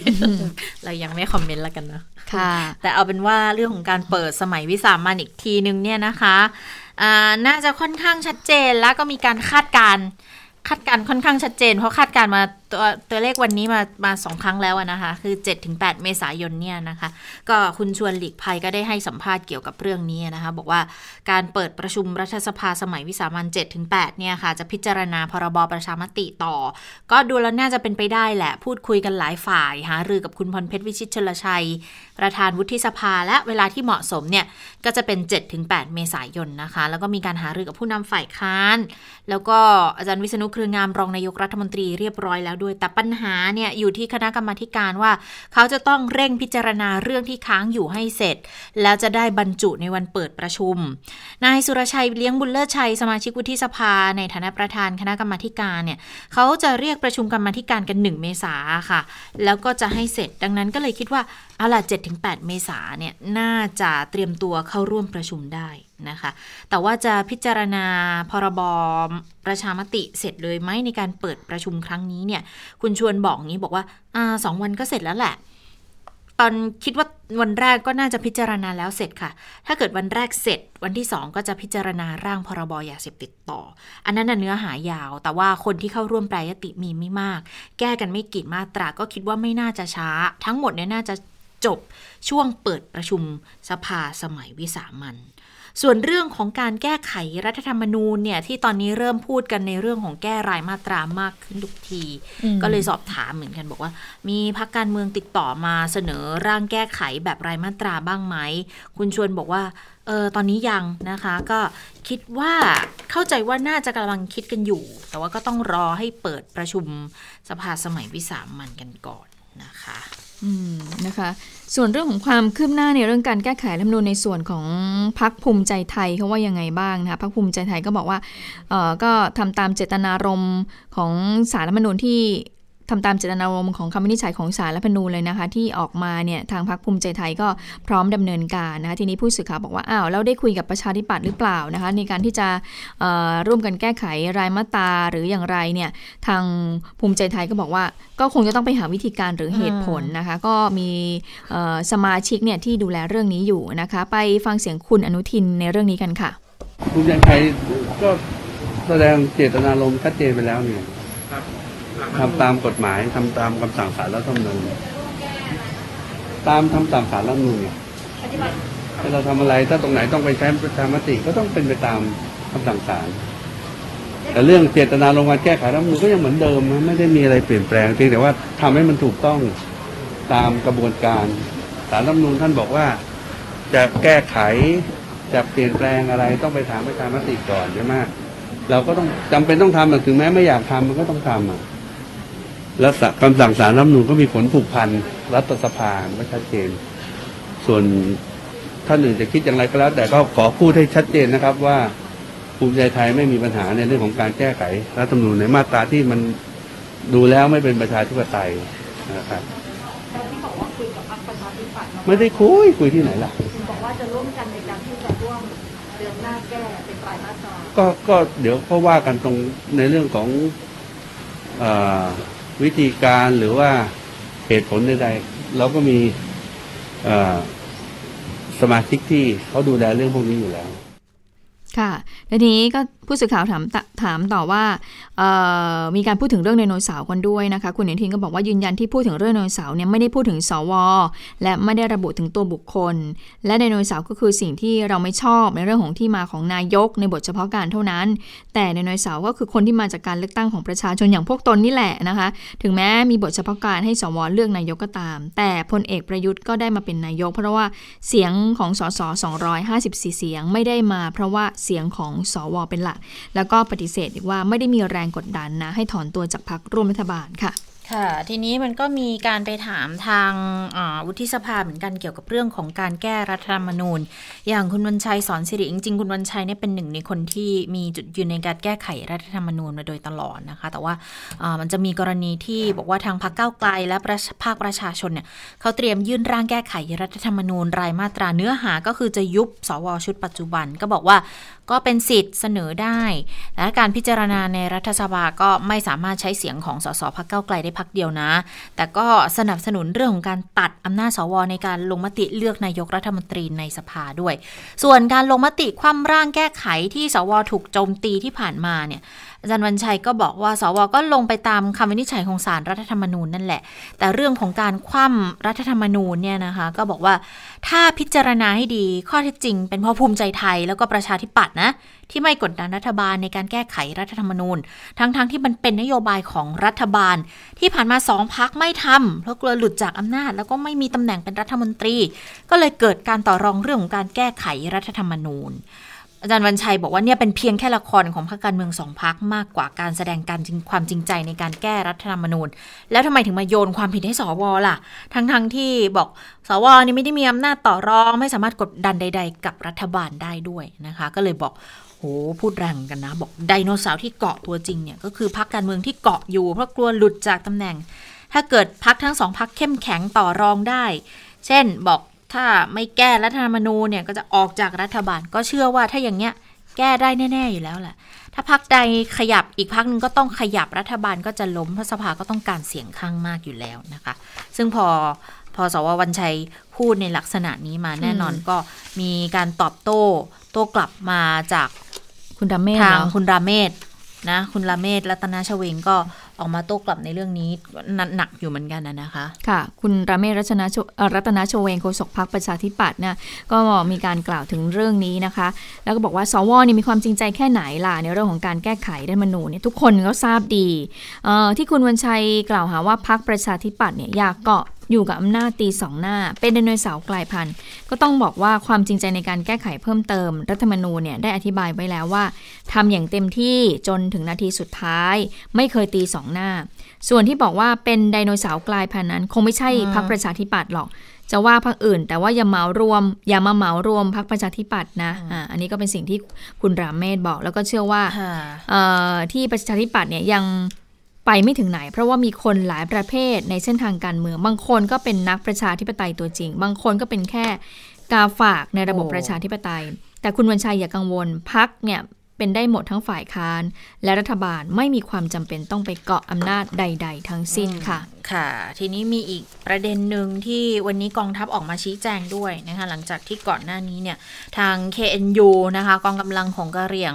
เรายังไม่คอมเมนต์แล้วกันนะค่ะ แต่เอาเป็นว่าเรื่องของการเปิดสมัยวิสามันอีกทีนึงเนี่ยนะคะอ่าน่าจะค่อนข้างชัดเจนแล้วก็มีการคาดการณ์คาดการณ์ค่อนข้างชัดเจน เพราะคาดการณ์มา ตัวตัวเลขวันนี้มามาสองครั้งแล้วนะคะ คือ7-8เมษายนเนี่ยนะคะ ก็คุณชวนหลีกภัยก็ได้ให้สัมภาษณ์เกี่ยวกับเรื่องนี้นะคะ บอกว่าการเปิดประชุมรัฐสภาสมัยวิสามัน7-8เนี่ยค่ะ จะพิจารณาพรบประชามติต่อ ก็ดูแล้วน่าจะเป็นไปได้แหละ พูดคุยกันหลายฝ่ายหารือกับคุณพรเพชรวิชิตชลชัย ประธานวุฒิสภาและเวลาที่เหมาะสมเนี่ยก็จะเป็น 7-8 เมษายนนะคะ แล้วก็มีการหารือกับผู้นำฝ่ายค้าน แล้วก็อาจารย์วิษณุเครืองามรองนายกรัฐมนตรีเรียบร้อยแล้วด้วยแต่ปัญหาเนี่ยอยู่ที่คณะกรรมาการว่า เขาจะต้องเร่งพิจารณาเรื่องที่ค้างอยู่ให้เสร็จ แล้วจะได้บรรจุในวันเปิดประชุม นายสุรชัยเลี้ยงบุญเลิศชัยสมาชิกวุฒิสภา ในฐานะประธานคณะกรรมาการเนี่ยเขาจะเรียกประชุมกรรมาการกัน 1 เมษาค่ะ แล้วก็จะให้เสร็จดังนั้นก็เลยคิดว่าเอาล่ะ7-8 เมษาเนี่ยน่าจะเตรียมตัวเข้าร่วมประชุมได้นะคะ แต่ว่าจะพิจารณาพรบประชามติเสร็จเลยไหมในการเปิดประชุมครั้งนี้เนี่ย คุณชวนบอกงี้บอกว่าอ่าสองวันก็เสร็จแล้วแหละ ตอนคิดว่าวันแรกก็น่าจะพิจารณาแล้วเสร็จค่ะ ถ้าเกิดวันแรกเสร็จ วันที่สองก็จะพิจารณาร่างพรบยาเสพติดต่อ อันนั้นเนื้อหายาว แต่ว่าคนที่เข้าร่วมแปรยติมีไม่มาก แก้กันไม่กี่มาตราก็คิดว่าไม่น่าจะช้า ทั้งหมดเนี่ยน่าจะ จบช่วงเปิดประชุมสภาสมัยวิสามันส่วนเรื่องของการแก้ไขรัฐธรรมนูญเนี่ยที่ตอนนี้เริ่มพูดกันในเรื่องของแก้รายมาตรามากขึ้นทุกทีอืมก็เลยสอบถามเหมือนกันบอกว่า มีพักการเมืองติดต่อมาเสนอร่างแก้ไขแบบรายมาตราบ้างไหม คุณชวนบอกว่าเออตอนนี้ยังนะคะก็คิดว่าเข้าใจว่าน่าจะกำลังคิดกันอยู่ แต่ว่าก็ต้องรอให้เปิดประชุมสภาสมัยวิสามันกันก่อนนะคะอืม นะคะ ส่วนเรื่องของความคืบหน้าในเรื่องการแก้ไขรัฐมนูญในส่วนของพักภูมิใจไทยเขาว่ายังไงบ้างนะคะพักภูมิใจไทยก็บอกว่าก็ทำตามเจตนารมณ์ของสารรัฐมนูญที่ ทำตามเจตนารมณ์ของคำวินิจฉัยของศาลรัฐธรรมนูญเลยนะคะ ที่ออกมาเนี่ยทางพรรคภูมิใจไทยก็พร้อมดำเนินการนะคะทีนี้ผู้สื่อข่าวบอกว่าอ้าวแล้วได้คุยกับประชาธิปัตย์หรือเปล่านะคะในการที่จะร่วมกันแก้ไขรายมาตราหรืออย่างไรเนี่ยทางภูมิใจไทยก็บอกว่า ก็คงจะต้องไปหาวิธีการหรือเหตุผลนะคะก็มีสมาชิกเนี่ยที่ดูแลเรื่องนี้อยู่นะคะ ไปฟังเสียงคุณอนุทินในเรื่องนี้กันค่ะภูมิใจไทยก็แสดงเจตนารมณ์ชัดเจนไปแล้วเนี่ย ทำตามกฎหมายทำตามคำสั่งศาลรัฐธรรมนูญตามทำตามศาลรัฐธรรมนูญเนี่ยถ้าเราทำอะไรถ้าตรงไหนต้องไปใช้ประชามติก็ต้องเป็นไปตามคำสั่งศาลแต่เรื่องเจตนารมณ์การแก้ไขรัฐธรรมนูญก็ยังเหมือนเดิมไม่ได้มีอะไรเปลี่ยนแปลงเพียงแต่ว่าทำให้มันถูกต้องตามกระบวนการศาลรัฐธรรมนูญท่านบอกว่าจะแก้ไขจะเปลี่ยนแปลงอะไรต้องไปถามประชามติก่อนใช่ไหมเราก็ต้องจำเป็นต้องทำถึงแม้ไม่อยากทำมันก็ต้องทำอะ แล้วสะคำสั่งศาลรัฐธรรมนูญก็มีผลผูกพันรัฐสภามันก็ชัดเจน ส่วนท่านอื่นจะคิดอย่างไรก็แล้ว แต่ก็ขอพูดให้ชัดเจนนะครับว่าภูมิใจไทยไม่มีปัญหาในเรื่องของการแก้ไขรัฐธรรมนูญในมาตราที่มันดูแล้วไม่เป็นประชาธิปไตยนะครับไม่ได้คุยคุยที่ไหนล่ะก็ก็เดี๋ยวก็ว่ากันตรงในเรื่องของเออ วิธีการหรือว่าเหตุผลใดๆเราก็มีสมาชิกที่เขาดูแลเรื่องพวกนี้อยู่แล้ว ค่ะทีนี้ก็ผู้สื่อข่าวถามถามต่อว่ามีการพูดถึงเรื่องไดโนเสาร์กันด้วยนะคะ คุณอนทินก็บอกว่ายืนยันที่พูดถึงเรื่องไดโนเสาร์เนี่ยไม่ได้พูดถึงสว และไม่ได้ระบุถึงตัวบุคคล และไดโนเสาร์ก็คือสิ่งที่เราไม่ชอบในเรื่องของที่มาของนายกในบทเฉพาะการเท่านั้น แต่ไดโนเสาร์ก็คือคนที่มาจากการเลือกตั้งของประชาชนอย่างพวกตนนี่แหละนะคะ ถึงแม้มีบทเฉพาะการให้สวเลือกนายกก็ตาม แต่พลเอกประยุทธ์ก็ได้มาเป็นนายก เพราะว่าเสียงของสส254 เสียงไม่ได้มา เพราะว่าเสียงของสวเป็นหลักแล้วก็ปฏิเสธอีกว่าไม่ได้มีแรงกดดันนะ ให้ถอนตัวจากพรรคร่วมรัฐบาลค่ะค่ะ ทีนี้มันก็มีการไปถามทางวุฒิสภาเหมือนกันเกี่ยวกับเรื่องของการแก้รัฐธรรมนูญ อย่างคุณวันชัยสอนสิริจริงๆ คุณวันชัยเนี่ยเป็นหนึ่งในคนที่มีจุดยืนในการแก้ไขรัฐธรรมนูญมาโดยตลอดนะคะ แต่ว่ามันจะมีกรณีที่บอกว่าทางพรรคก้าวไกล และภาคประชาชนเนี่ยเขาเตรียมยื่นร่างแก้ไขรัฐธรรมนูญรายมาตราเนื้อหาก็คือจะยุบสวชุดปัจจุบัน ก็บอกว่าก็เป็นสิทธิ์เสนอได้และการพิจารณาในรัฐสภาก็ไม่สามารถใช้เสียงของสสพักเก้าไกลได้พักเดียวนะ แต่ก็สนับสนุนเรื่องของการตัดอำนาจสวในการลงมติเลือกนายกรัฐมนตรีในสภาด้วย ส่วนการลงมติคว่ำร่างแก้ไขที่สวถูกโจมตีที่ผ่านมาเนี่ย อาจารย์วันชัยก็บอกว่าสวก็ลงไปตามคำวินิจฉัยของศาลรัฐธรรมนูญนั่นแหละ แต่เรื่องของการคว่ำรัฐธรรมนูญเนี่ยนะคะ ก็บอกว่าถ้าพิจารณาให้ดีข้อเท็จจริง เป็นเพราะภูมิใจไทยแล้วก็ประชาธิปัตย์นะ ที่ไม่กดดันรัฐบาลในการแก้ไขรัฐธรรมนูญ ทั้งๆทที่มันเป็นนโยบายของรัฐบาล ที่ผ่านมาสองพักไม่ทำเพราะกลัวหลุดจากอำนาจ แล้วก็ไม่มีตำแหน่งเป็นรัฐมนตรี ก็เลยเกิดการต่อรองเรื่องของการแก้ไขรัฐธรรมนูญ อาจารย์วันชัยบอกว่าเนี่ยเป็นเพียงแค่ละครของพรรคการเมืองสองพักมากกว่าการแสดงการจริงความจริงใจในการแก้รัฐธรรมนูญ แล้วทำไมถึงมาโยนความผิดให้สวล่ะ ทั้งๆทที่บอกสวนี่ไม่ได้มีอำนาจต่อรอง ไม่สามารถกดดันใด ๆ กับรัฐบาลได้ด้วยนะคะ ก็เลยบอกโหพูดแรงกันนะ บอกไดโนเสาร์ที่เกาะตัวจริงเนี่ยก็คือพรรคการเมืองที่เกาะอยู่ เพราะกลัวหลุดจากตำแหน่ง ถ้าเกิดพักทั้งสองพักเข้มแข็งต่อรองได้ เช่นบอก ถ้าไม่แก้รัฐธรรมนูญเนี่ยก็จะออกจากรัฐบาล ก็เชื่อว่าถ้าอย่างเงี้ยแก้ได้แน่ ๆ อยู่แล้วแหละ ถ้าพักใดขยับอีกพักหนึงก็ต้องขยับรัฐบาลก็จะล้มเพราะสภาก็ต้องการเสียงข้างมากอยู่แล้วนะคะ ซึ่งพอพอสววันชัยพูดในลักษณะนี้มาแน่นอนก็มีการตอบโต้โต้กลับมาจากคุณดาเมศทางเนาะคุณราเมศนะ คุณราเมศรัตนาชเวงก็ ออกมาโต้กลับในเรื่องนี้หนักอยู่เหมือนกันนะคะ ค่ะ คุณระเมศรัชนาชรัตนโชเวงโฆษกพักประชาธิปัตย์เนี่ยก็มีการกล่าวถึงเรื่องนี้นะคะ แล้วก็บอกว่าสวนี่มีความจริงใจแค่ไหนล่ะในเรื่องของการแก้ไขรัฐมนูญเนี่ยทุกคนก็ทราบดีที่คุณวันชัยกล่าวหาว่าพักประชาธิปัตย์เนี่ยอยากเกาะ อยู่กับอำนาจตีสองหน้า เป็นไดโนเสาร์กลายพันธุ์ ก็ต้องบอกว่าความจริงใจในการแก้ไขเพิ่มเติม รัฐธรรมนูญเนี่ยได้อธิบายไว้แล้วว่าทำอย่างเต็มที่จนถึงนาทีสุดท้าย ไม่เคยตีสองหน้า ส่วนที่บอกว่าเป็นไดโนเสาร์กลายพันธุ์นั้น คงไม่ใช่พรรคประชาธิปัตย์หรอกจะว่าพรรคอื่น แต่ว่าอย่าเหมารวม อย่ามาเหมารวมพรรคประชาธิปัตย์นะอ่าอันนี้ก็เป็นสิ่งที่คุณรามเมศบอก แล้วก็เชื่อว่าค่ะเอ่อที่ประชาธิปัตย์เนี่ยยัง ไปไม่ถึงไหน เพราะว่ามีคนหลายประเภทในเส้นทางการเมือง บางคนก็เป็นนักประชาธิปไตยตัวจริง บางคนก็เป็นแค่กาฝากในระบบโอ้ประชาธิปไตย แต่คุณวันชัยอย่ากังวลพักเนี่ยเป็นได้หมดทั้งฝ่ายค้าน และรัฐบาลไม่มีความจำเป็นต้องไปเกาะอำนาจใด ๆ ทั้งสิ้นค่ะ ค่ะ ทีนี้มีอีกประเด็นหนึ่งที่วันนี้กองทัพออกมาชี้แจงด้วยนะคะหลังจากที่ก่อนหน้านี้เนี่ยทาง KNU นะคะกองกำลังของกะเหรี่ยง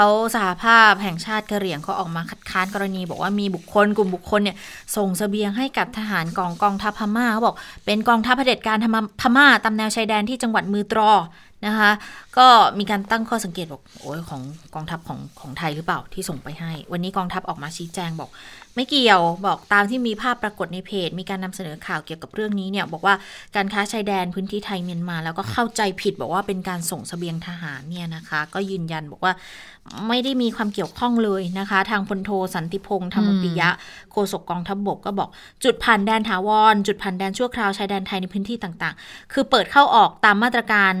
เขาสหภาพแห่งชาติกะเหรี่ยงเขาออกมาคัดค้านกรณี บอกว่ามีบุคคลกลุ่มบุคคลเนี่ยส่งเสบียงให้กับทหารกองกองทัพพม่าเขาบอกเป็นกองทัพเผด็จการพม่าตามแนวชายแดนที่จังหวัดมือตรอนะคะก็มีการตั้งข้อสังเกตบอกโอ้ยของกองทัพของของไทยหรือเปล่าที่ส่งไปให้ วันนี้กองทัพออกมาชี้แจงบอก ไม่เกี่ยวบอกตามที่มีภาพปรากฏในเพจ มีการนำเสนอข่าวเกี่ยวกับเรื่องนี้เนี่ยบอกว่าการค้าชายแดนพื้นที่ไทยเมียนมา แล้วก็เข้าใจผิดบอกว่าเป็นการส่งเสบียงทหารเนี่ยนะคะ ก็ยืนยันบอกว่า ไม่ได้มีความเกี่ยวข้องเลยนะคะ ทางพลโทสันติพงษ์ธรรมปิยะโฆษกกองทัพบกก็บอก จุดผ่านแดนถาวร จุดผ่านแดนชั่วคราวชายแดนไทยในพื้นที่ต่างๆ คือเปิดเข้าออกตามมาตรการ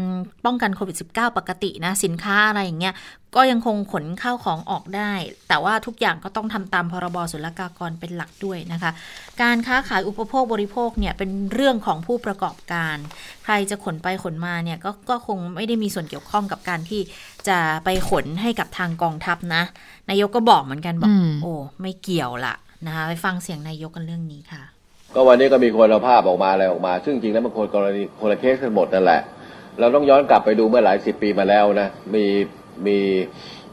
ป้องกันโควิด -19 ปกตินะ สินค้าอะไรอย่างเงี้ยก็ยังคงขนข้าวของออกได้ แต่ว่าทุกอย่างก็ต้องทำตามพรบศุลกากรเป็นหลักด้วยนะคะ การค้าขายอุปโภคบริโภคเนี่ยเป็นเรื่องของผู้ประกอบการ ใครจะขนไปขนมาเนี่ยก็ก็คงไม่ได้มีส่วนเกี่ยวข้องกับการที่ จะไปขนให้กับทางกองทัพนะ นายกก็บอกเหมือนกันบอกอืมโอ้ไม่เกี่ยวละนะคะไปฟังเสียงนายกกันเรื่องนี้ค่ะ ก็วันนี้ก็มีคนเอาภาพออกมาอะไรออกมา ซึ่งจริงแล้วมันคนกรณีคนละเคสกันหมดนั่นแหละ เราต้องย้อนกลับไปดูเมื่อหลายสิบปีมาแล้วนะมีมี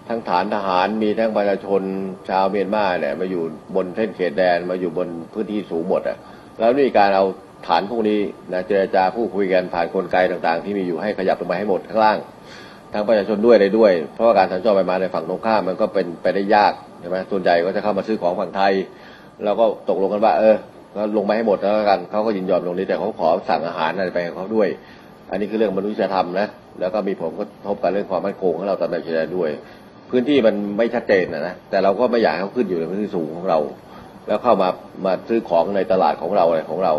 ทั้งฐานทหารมีทั้งประชาชนชาวเมียนมาเนี่ยมาอยู่บนเส้นเขตแดนมาอยู่บนพื้นที่สูงหมดอะแล้วมีการเอาฐานพวกนี้นะเจรจาพูดคุยกันผ่านกลไกต่างๆ ที่มีอยู่ให้ขยับลงมาให้หมดข้างล่าง ทั้งประชาชนด้วยอะไรด้วย เพราะว่าการสัญจรไปมาในฝั่งตรงข้ามมันก็เป็นไปได้ยากใช่ไหมส่วนใหญ่ก็จะเข้ามาซื้อของฝั่งไทยเราก็ตกลงกันว่า เออก็ลงไปให้หมดแล้วกันเขาก็ยินยอมลงนี้แต่เขาขอสั่งอาหารอะไรไปของเขาด้วย อันนี้คือเรื่องมนุษยธรรมนะแล้วก็มีผลกระทบกับเรื่องความมั่นคงของเราตามแนวชายแดนด้วย พื้นที่มันไม่ชัดเจนนะนะแต่เราก็ไม่อยากให้เขาขึ้นอยู่ในพื้นที่สูงของเรา แล้วเข้ามามาซื้อของในตลาดของเราอะไรของเรา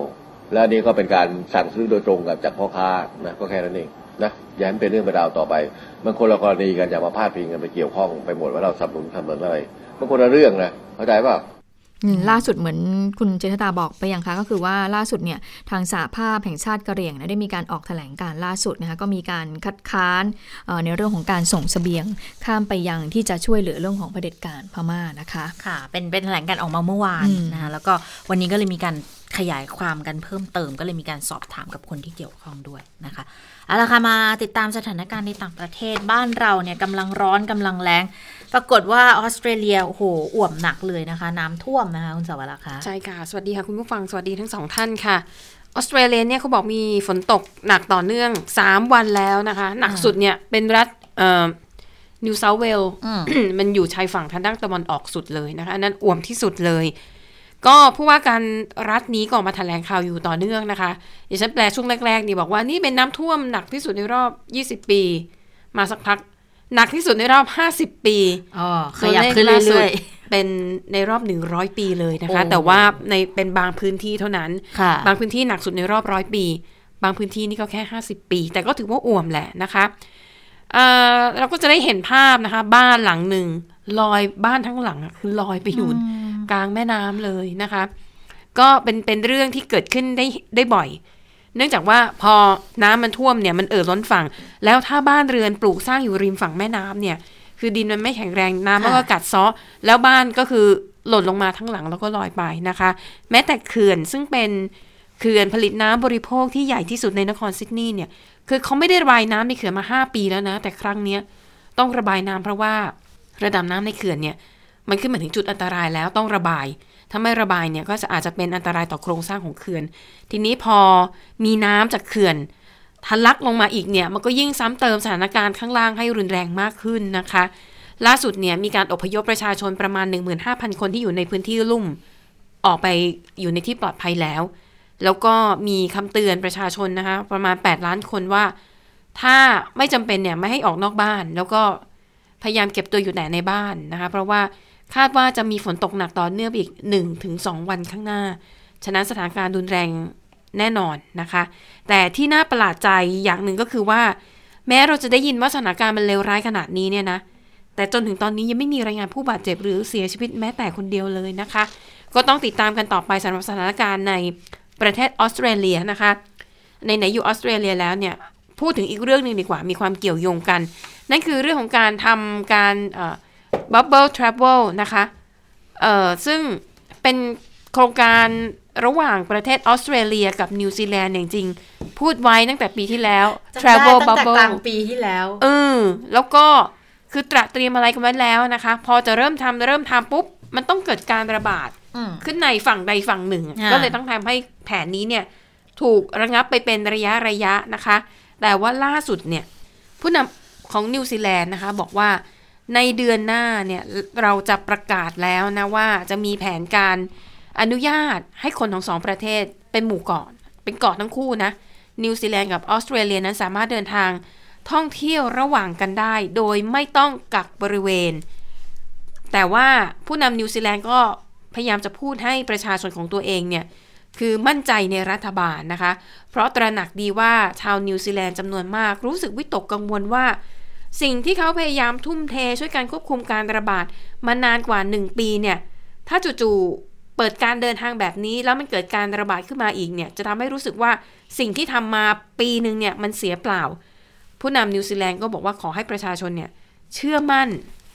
และอันนี้ก็เป็นการสั่งซื้อโดยตรงกับจากพ่อค้านะก็แค่นั้นเอง นะอย่าให้มันเป็นเรื่องเป็นราวต่อไปมันคนละกรณีกันอย่ามาพาดพิงกันไปเกี่ยวข้องไปหมดว่าเราสนับสนุนสนับสนุนอะไรมันคนละเรื่องนะเข้าใจป่ะอืมล่าสุดเหมือนคุณเจษตาบอกไปอย่างคะก็คือว่าล่าสุดเนี่ยทางสหภาพแห่งชาติกะเหรี่ยงนะได้มีการออกแถลงการล่าสุดนะคะก็มีการคัดค้านเอ่อในเรื่องของการส่งเสบียงข้ามไปยังที่จะช่วยเหลือเรื่องของเผด็จการพม่านะคะค่ะเป็นเป็นแถลงการออกมาเมื่อวานอืมนะคะแล้วก็วันนี้ก็เลยมีการขยายความกันเพิ่มเติม ก็เลยมีการสอบถามกับคนที่เกี่ยวข้องด้วยนะคะ เอาละค่ะมาติดตามสถานการณ์ในต่างประเทศบ้านเราเนี่ยกำลังร้อนกำลังแรงปรากฏว่าออสเตรเลียโอ้โหอ่วมหนักเลยนะคะ น้ำท่วมนะคะคุณสาวรักษ์คะใช่ค่ะ สวัสดีค่ะคุณผู้ฟังสวัสดีทั้งสองท่านค่ะออสเตรเลียเนี่ยเขาบอกมีฝนตกหนักต่อเนื่อง 3 วันแล้วนะคะ หนักสุดเนี่ยเป็นรัฐเอ่อนิวเซาเวลอืมมันอยู่ชายฝั่งทางด้านตะวันออกสุดเลยนะคะอันนั้นอ่วมที่สุดเลย ก็ผู้ว่าการรัฐนี้ก็ออกมาแถลงข่าวอยู่ต่อเนื่องนะคะเดี๋ยวฉันแปลช่วงแรกๆนี่บอกว่านี่เป็นน้ำท่วมหนักที่สุดในรอบ 20 ปี มาสักพักหนักที่สุดในรอบ 50 ปีอ๋อขยับขึ้นเรื่อยเป็นในรอบ 100 ปีเลยนะคะโอ้แต่ว่าในเป็นบางพื้นที่เท่านั้นๆค่ะบางพื้นที่หนักสุดในรอบร้อยปี บางพื้นที่นี่ก็แค่ 50 ปี แต่ก็ถือว่าอ่วมแหละนะคะเอ่อเราก็จะได้เห็นภาพนะคะ บ้านหลังหนึ่งลอยบ้านทั้งหลังอะคือลอยไปอยู่ กลางแม่น้ำเลยนะคะ ก็เป็นเป็นเรื่องที่เกิดขึ้นได้ได้บ่อย เนื่องจากว่าพอน้ำมันท่วมเนี่ยมันเอ่อล้นฝั่ง แล้วถ้าบ้านเรือนปลูกสร้างอยู่ริมฝั่งแม่น้ำเนี่ย คือดินมันไม่แข็งแรงน้ำมันก็กัดเซาะแล้วบ้านก็คือหล่นลงมาทั้งหลังแล้วก็ลอยไปนะคะ แม้แต่เขื่อนซึ่งเป็นเขื่อนผลิตน้ำบริโภคที่ใหญ่ที่สุดในนครซิดนีย์เนี่ย คือเขาไม่ได้ระบายน้ำในเขื่อนมา 5 ปีแล้วนะ แต่ครั้งเนี้ยต้องระบายน้ำเพราะว่าระดับน้ำในเขื่อนเนี่ย มันขึ้นมาถึงจุดอันตรายแล้วต้องระบาย ถ้าไม่ระบายเนี่ยก็จะอาจจะเป็นอันตรายต่อโครงสร้างของเขื่อน ทีนี้พอมีน้ำจากเขื่อนทะลักลงมาอีกเนี่ยมันก็ยิ่งซ้ำเติมสถานการณ์ข้างล่างให้รุนแรงมากขึ้นนะคะ ล่าสุดเนี่ยมีการอพยพประชาชนประมาณ 15,000 คนที่อยู่ในพื้นที่ลุ่ม ออกไปอยู่ในที่ปลอดภัยแล้ว แล้วก็มีคำเตือนประชาชนนะคะประมาณ 8 ล้านคนว่า ถ้าไม่จำเป็นเนี่ยไม่ให้ออกนอกบ้าน แล้วก็พยายามเก็บตัวอยู่แต่ในบ้านนะคะ เพราะว่า คาดว่าจะมีฝนตกหนักต่อเนื่องอีก 1-2 วันข้างหน้า ฉะนั้นสถานการณ์รุนแรงแน่นอนนะคะ แต่ที่น่าประหลาดใจอย่างหนึ่งก็คือว่า แม้เราจะได้ยินว่าสถานการณ์มันเลวร้ายขนาดนี้เนี่ยนะ แต่จนถึงตอนนี้ยังไม่มีรายงานผู้บาดเจ็บหรือเสียชีวิตแม้แต่คนเดียวเลยนะคะ ก็ต้องติดตามกันต่อไปสำหรับสถานการณ์ในประเทศออสเตรเลียนะคะ ในไหนอยู่ออสเตรเลียแล้วเนี่ย พูดถึงอีกเรื่องหนึ่งดีกว่า มีความเกี่ยวโยงกัน นั่นคือเรื่องของการทำการเอ bubble travel นะคะเอ่อซึ่งเป็นโครงการระหว่างประเทศออสเตรเลียกับนิวซีแลนด์อย่างจริงพูดไว้ตั้งแต่ปีที่แล้ว travel ตั้งแต่ bubble กลางปีที่แล้วเออแล้วก็คือตระเตรียมอะไรกันไว้แล้วนะคะ พอจะเริ่มทำเริ่มทำปุ๊บ มันต้องเกิดการระบาดอืมขึ้นในฝั่งใดฝั่งหนึ่งอ่าก็เลยต้องทำให้แผนนี้เนี่ย ถูกระงับไปเป็นระยะระยะนะคะ แต่ว่าล่าสุดเนี่ย ผู้นำของนิวซีแลนด์นะคะ บอกว่า ในเดือนหน้าเนี่ยเราจะประกาศแล้วนะว่าจะมีแผนการอนุญาตให้คนของสองประเทศเป็นหมู่เกาะเป็นเกาะทั้งคู่นะ นิวซีแลนด์กับออสเตรเลียนั้นสามารถเดินทางท่องเที่ยวระหว่างกันได้ โดยไม่ต้องกักบริเวณ แต่ว่าผู้นำนิวซีแลนด์ก็พยายามจะพูดให้ประชาชนของตัวเองเนี่ยคือมั่นใจในรัฐบาลนะคะ เพราะตระหนักดีว่าชาวนิวซีแลนด์จำนวนมากรู้สึกวิตกกังวลว่า สิ่งที่เขาพยายามทุ่มเทช่วยการควบคุมการระบาดมานานกว่า 1 ปีเนี่ย ถ้าจู่ๆเปิดการเดินทางแบบนี้ แล้วมันเกิดการระบาดขึ้นมาอีกเนี่ย จะทำให้รู้สึกว่าสิ่งที่ทำมาปีหนึ่งเนี่ยมันเสียเปล่า ผู้นำนิวซีแลนด์ก็บอกว่าขอให้ประชาชนเนี่ยเชื่อมั่น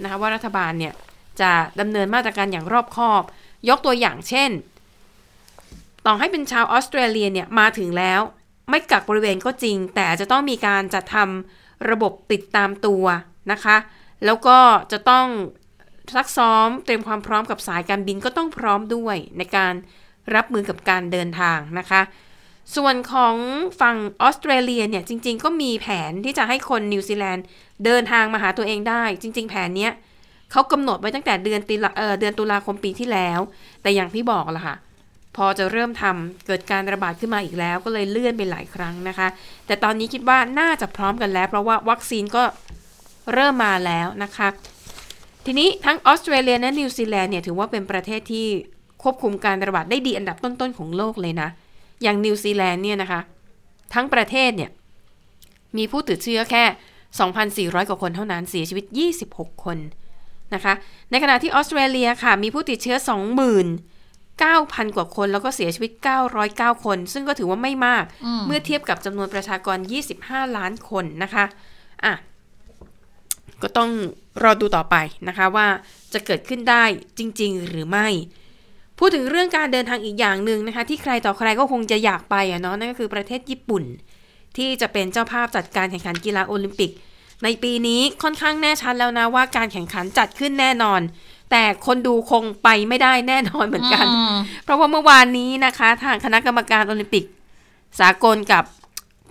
นะคะว่ารัฐบาลเนี่ยจะดำเนินมาตรการอย่างรอบคอบ ยกตัวอย่างเช่น ต่อให้เป็นชาวออสเตรเลียเนี่ยมาถึงแล้ว ไม่กักบริเวณก็จริง แต่จะต้องมีการจัดทำ ระบบติดตามตัวนะคะ แล้วก็จะต้องซักซ้อมเตรียมความพร้อมกับสายการบินก็ต้องพร้อมด้วยในการรับมือกับการเดินทางนะคะ ส่วนของฝั่งออสเตรเลียเนี่ยจริง ๆ ก็มีแผนที่จะให้คนนิวซีแลนด์เดินทางมาหาตัวเองได้ จริง ๆ แผนเนี้ยเขากำหนดไว้ตั้งแต่เดือนตุลาเเดือนตุลาคมปีที่แล้ว แต่อย่างที่บอกละค่ะ พอจะเริ่มทำเกิดการระบาดขึ้นมาอีกแล้ว ก็เลยเลื่อนไปหลายครั้งนะคะ แต่ตอนนี้คิดว่าน่าจะพร้อมกันแล้ว เพราะว่าวัคซีนก็เริ่มมาแล้วนะคะ ทีนี้ทั้งออสเตรเลียและนิวซีแลนด์เนี่ยถือว่าเป็นประเทศที่ควบคุมการระบาดได้ดีอันดับต้นๆของโลกเลยนะ อย่างนิวซีแลนด์เนี่ยนะคะ ทั้งประเทศเนี่ยมีผู้ติดเชื้อแค่ 2,400 กว่าคนเท่านั้นเสียชีวิต 26 คนนะคะ ในขณะที่ออสเตรเลียค่ะมีผู้ติดเชื้อ 29,000 กว่าคน แล้วก็เสียชีวิต 909 คน ซึ่งก็ถือว่าไม่มาก เมื่อเทียบกับจำนวนประชากร 25 ล้านคนนะคะอะก็ต้องรอดูต่อไปนะคะว่าจะเกิดขึ้นได้จริง ๆ หรือไม่ พูดถึงเรื่องการเดินทางอีกอย่างหนึ่งนะคะ ที่ใครต่อใครก็คงจะอยากไปอะเนาะนั่นก็คือประเทศญี่ปุ่น ที่จะเป็นเจ้าภาพจัดการแข่งขันกีฬาโอลิมปิก ในปีนี้ค่อนข้างแน่ชัดแล้วนะว่าการแข่งขันจัดขึ้นแน่นอน แต่คนดูคงไปไม่ได้แน่นอนเหมือนกัน เพราะว่าเมื่อวานนี้นะคะ ทางคณะกรรมการโอลิมปิก สากลกับ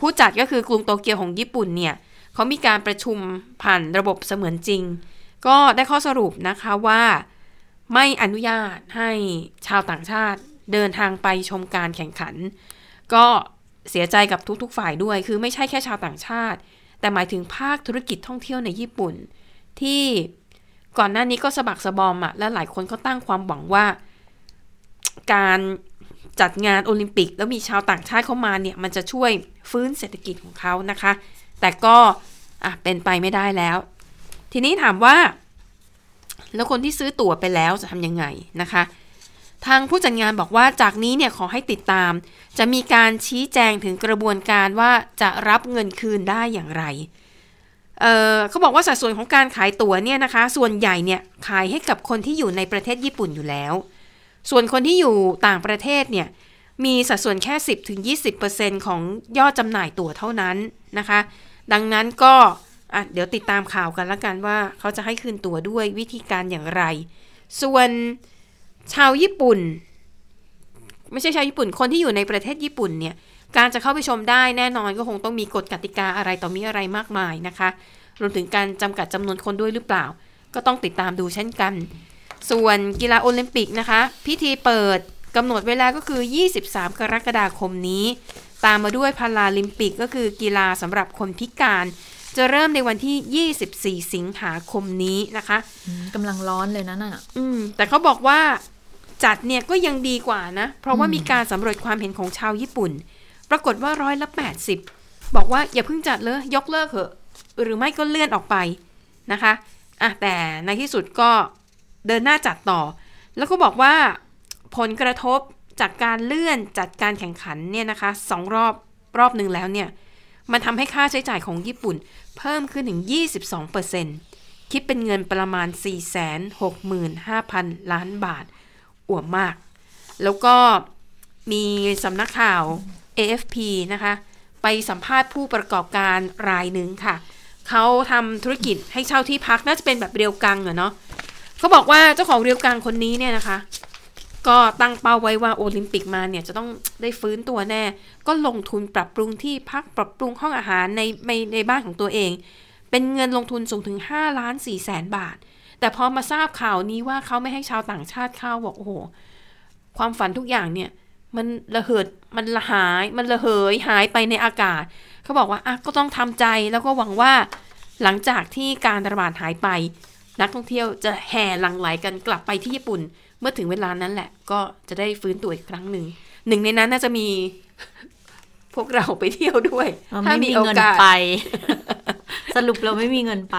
ผู้จัดก็คือกรุงโตเกียวของญี่ปุ่นเนี่ยเขามีการประชุมผ่านระบบเสมือนจริง ก็ได้ข้อสรุปนะคะว่าไม่อนุญาตให้ชาวต่างชาติเดินทางไปชมการแข่งขัน ก็เสียใจกับทุกๆฝ่ายด้วย คือไม่ใช่แค่ชาวต่างชาติ แต่หมายถึงภาคธุรกิจท่องเที่ยวในญี่ปุ่น ที่ ก่อนหน้านี้ก็สะบักสะบอมอะและหลายคนก็ตั้งความหวังว่า การจัดงานโอลิมปิก แล้วมีชาวต่างชาติเข้ามาเนี่ย มันจะช่วยฟื้นเศรษฐกิจของเขานะคะ แต่ก็อะเป็นไปไม่ได้แล้ว ทีนี้ถามว่า แล้วคนที่ซื้อตั๋วไปแล้วจะทำยังไงนะคะ ทางผู้จัดงานบอกว่าจากนี้เนี่ยขอให้ติดตาม จะมีการชี้แจงถึงกระบวนการว่าจะรับเงินคืนได้อย่างไร เเขาบอกว่าสัดส่วนของการขายตั๋วเนี่ยนะคะ ส่วนใหญ่เนี่ยขายให้กับคนที่อยู่ในประเทศญี่ปุ่นอยู่แล้ว ส่วนคนที่อยู่ต่างประเทศเนี่ยมีสัดส่วนแค่ 10-20%ของยอดจำหน่ายตั๋วเท่านั้นนะคะ ดังนั้นก็เดี๋ยวติดตามข่าวกันละกันว่าเขาจะให้คืนตั๋วด้วยวิธีการอย่างไร ส่วนชาวญี่ปุ่น ไม่ใช่ชาวญี่ปุ่น คนที่อยู่ในประเทศญี่ปุ่นเนี่ย การจะเข้าไปชมได้แน่นอนก็คงต้องมีกฎกติกาอะไรต่อมีอะไรมากมายนะคะ รวมถึงการจำกัดจำนวนคนด้วยหรือเปล่า ก็ต้องติดตามดูเช่นกัน ส่วนกีฬาโอลิมปิกนะคะ พิธีเปิดกำหนดเวลาก็คือ 23 กรกฎาคมนี้ ตามมาด้วยพาราลิมปิกก็คือกีฬาสำหรับคนพิการ จะเริ่มในวันที่ 24 สิงหาคมนี้นะคะกำลังร้อนเลยนะนั่นอะอืมแต่เขาบอกว่าจัดเนี่ยก็ยังดีกว่านะ เพราะว่ามีการสำรวจความเห็นของชาวญี่ปุ่น ปรากฏว่าร้อยละ 80 บอกว่าอย่าเพิ่งจัดเลยยกเลิกเถอะหรือไม่ก็เลื่อนออกไปนะคะอะแต่ในที่สุดก็เดินหน้าจัดต่อ แล้วก็บอกว่าผลกระทบจากการเลื่อนจัดการแข่งขันเนี่ยนะคะสองรอบรอบหนึ่งแล้วเนี่ยมันทำให้ค่าใช้จ่ายของญี่ปุ่น เพิ่มขึ้นถึง 22%คิดเป็นเงินประมาณ 465,000 ล้านบาท อ่วมมาก แล้วก็มีสำนักข่าว AFP นะคะ ไปสัมภาษณ์ผู้ประกอบการรายหนึ่งค่ะ เขาทำธุรกิจให้เช่าที่พักน่าจะเป็นแบบเรียวกังอะเนาะเขาบอกว่าเจ้าของเรียวกังคนนี้เนี่ยนะคะ ก็ตั้งเป้าไว้ว่าโอลิมปิกมาเนี่ยจะต้องได้ฟื้นตัวแน่ ก็ลงทุนปรับปรุงที่พักปรับปรุงห้องอาหารในในในบ้านของตัวเอง เป็นเงินลงทุนสูงถึง5ล้าน4แสนบาท แต่พอมาทราบข่าวนี้ว่าเขาไม่ให้ชาวต่างชาติเข้าบอกโอ้โหความฝันทุกอย่างเนี่ย มันระเหิดมันละหาย มันระเหยหายไปในอากาศ เขาบอกว่าอะก็ต้องทำใจแล้วก็หวังว่าหลังจากที่การระบาดหายไป นักท่องเที่ยวจะแห่หลั่งไหลกันกลับไปที่ญี่ปุ่น เมื่อถึงเวลานั้นแหละ ก็จะได้ฟื้นตัวอีกครั้งหนึ่งหนึ่งในนั้นน่าจะมีพวกเราไปเที่ยวด้วยเราถ้าไม่มีมีโอเงินกาสไป สรุปเราไม่มีเงินไป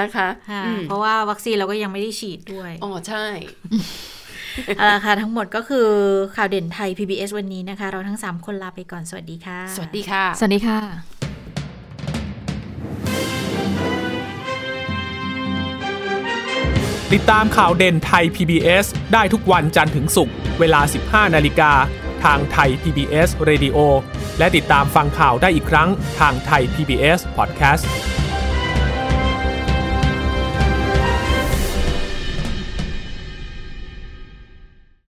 นะคะค่ะอืมเพราะว่าวัคซีนเราก็ยังไม่ได้ฉีดด้วย อ๋อใช่ เอาละค่ะ ทั้งหมดก็คือข่าวเด่นไทย PBS วันนี้นะคะ เราทั้ง 3 คนลาไปก่อนสวัสดีค่ะ สวัสดีค่ะ สวัสดีค่ะ ติดตามข่าวเด่นไทย PBS ได้ทุกวันจันทร์ถึงศุกร์เวลา 15 นาฬิกาทางไทย PBS Radio และติดตามฟังข่าวได้อีกครั้งทางไทย PBS Podcast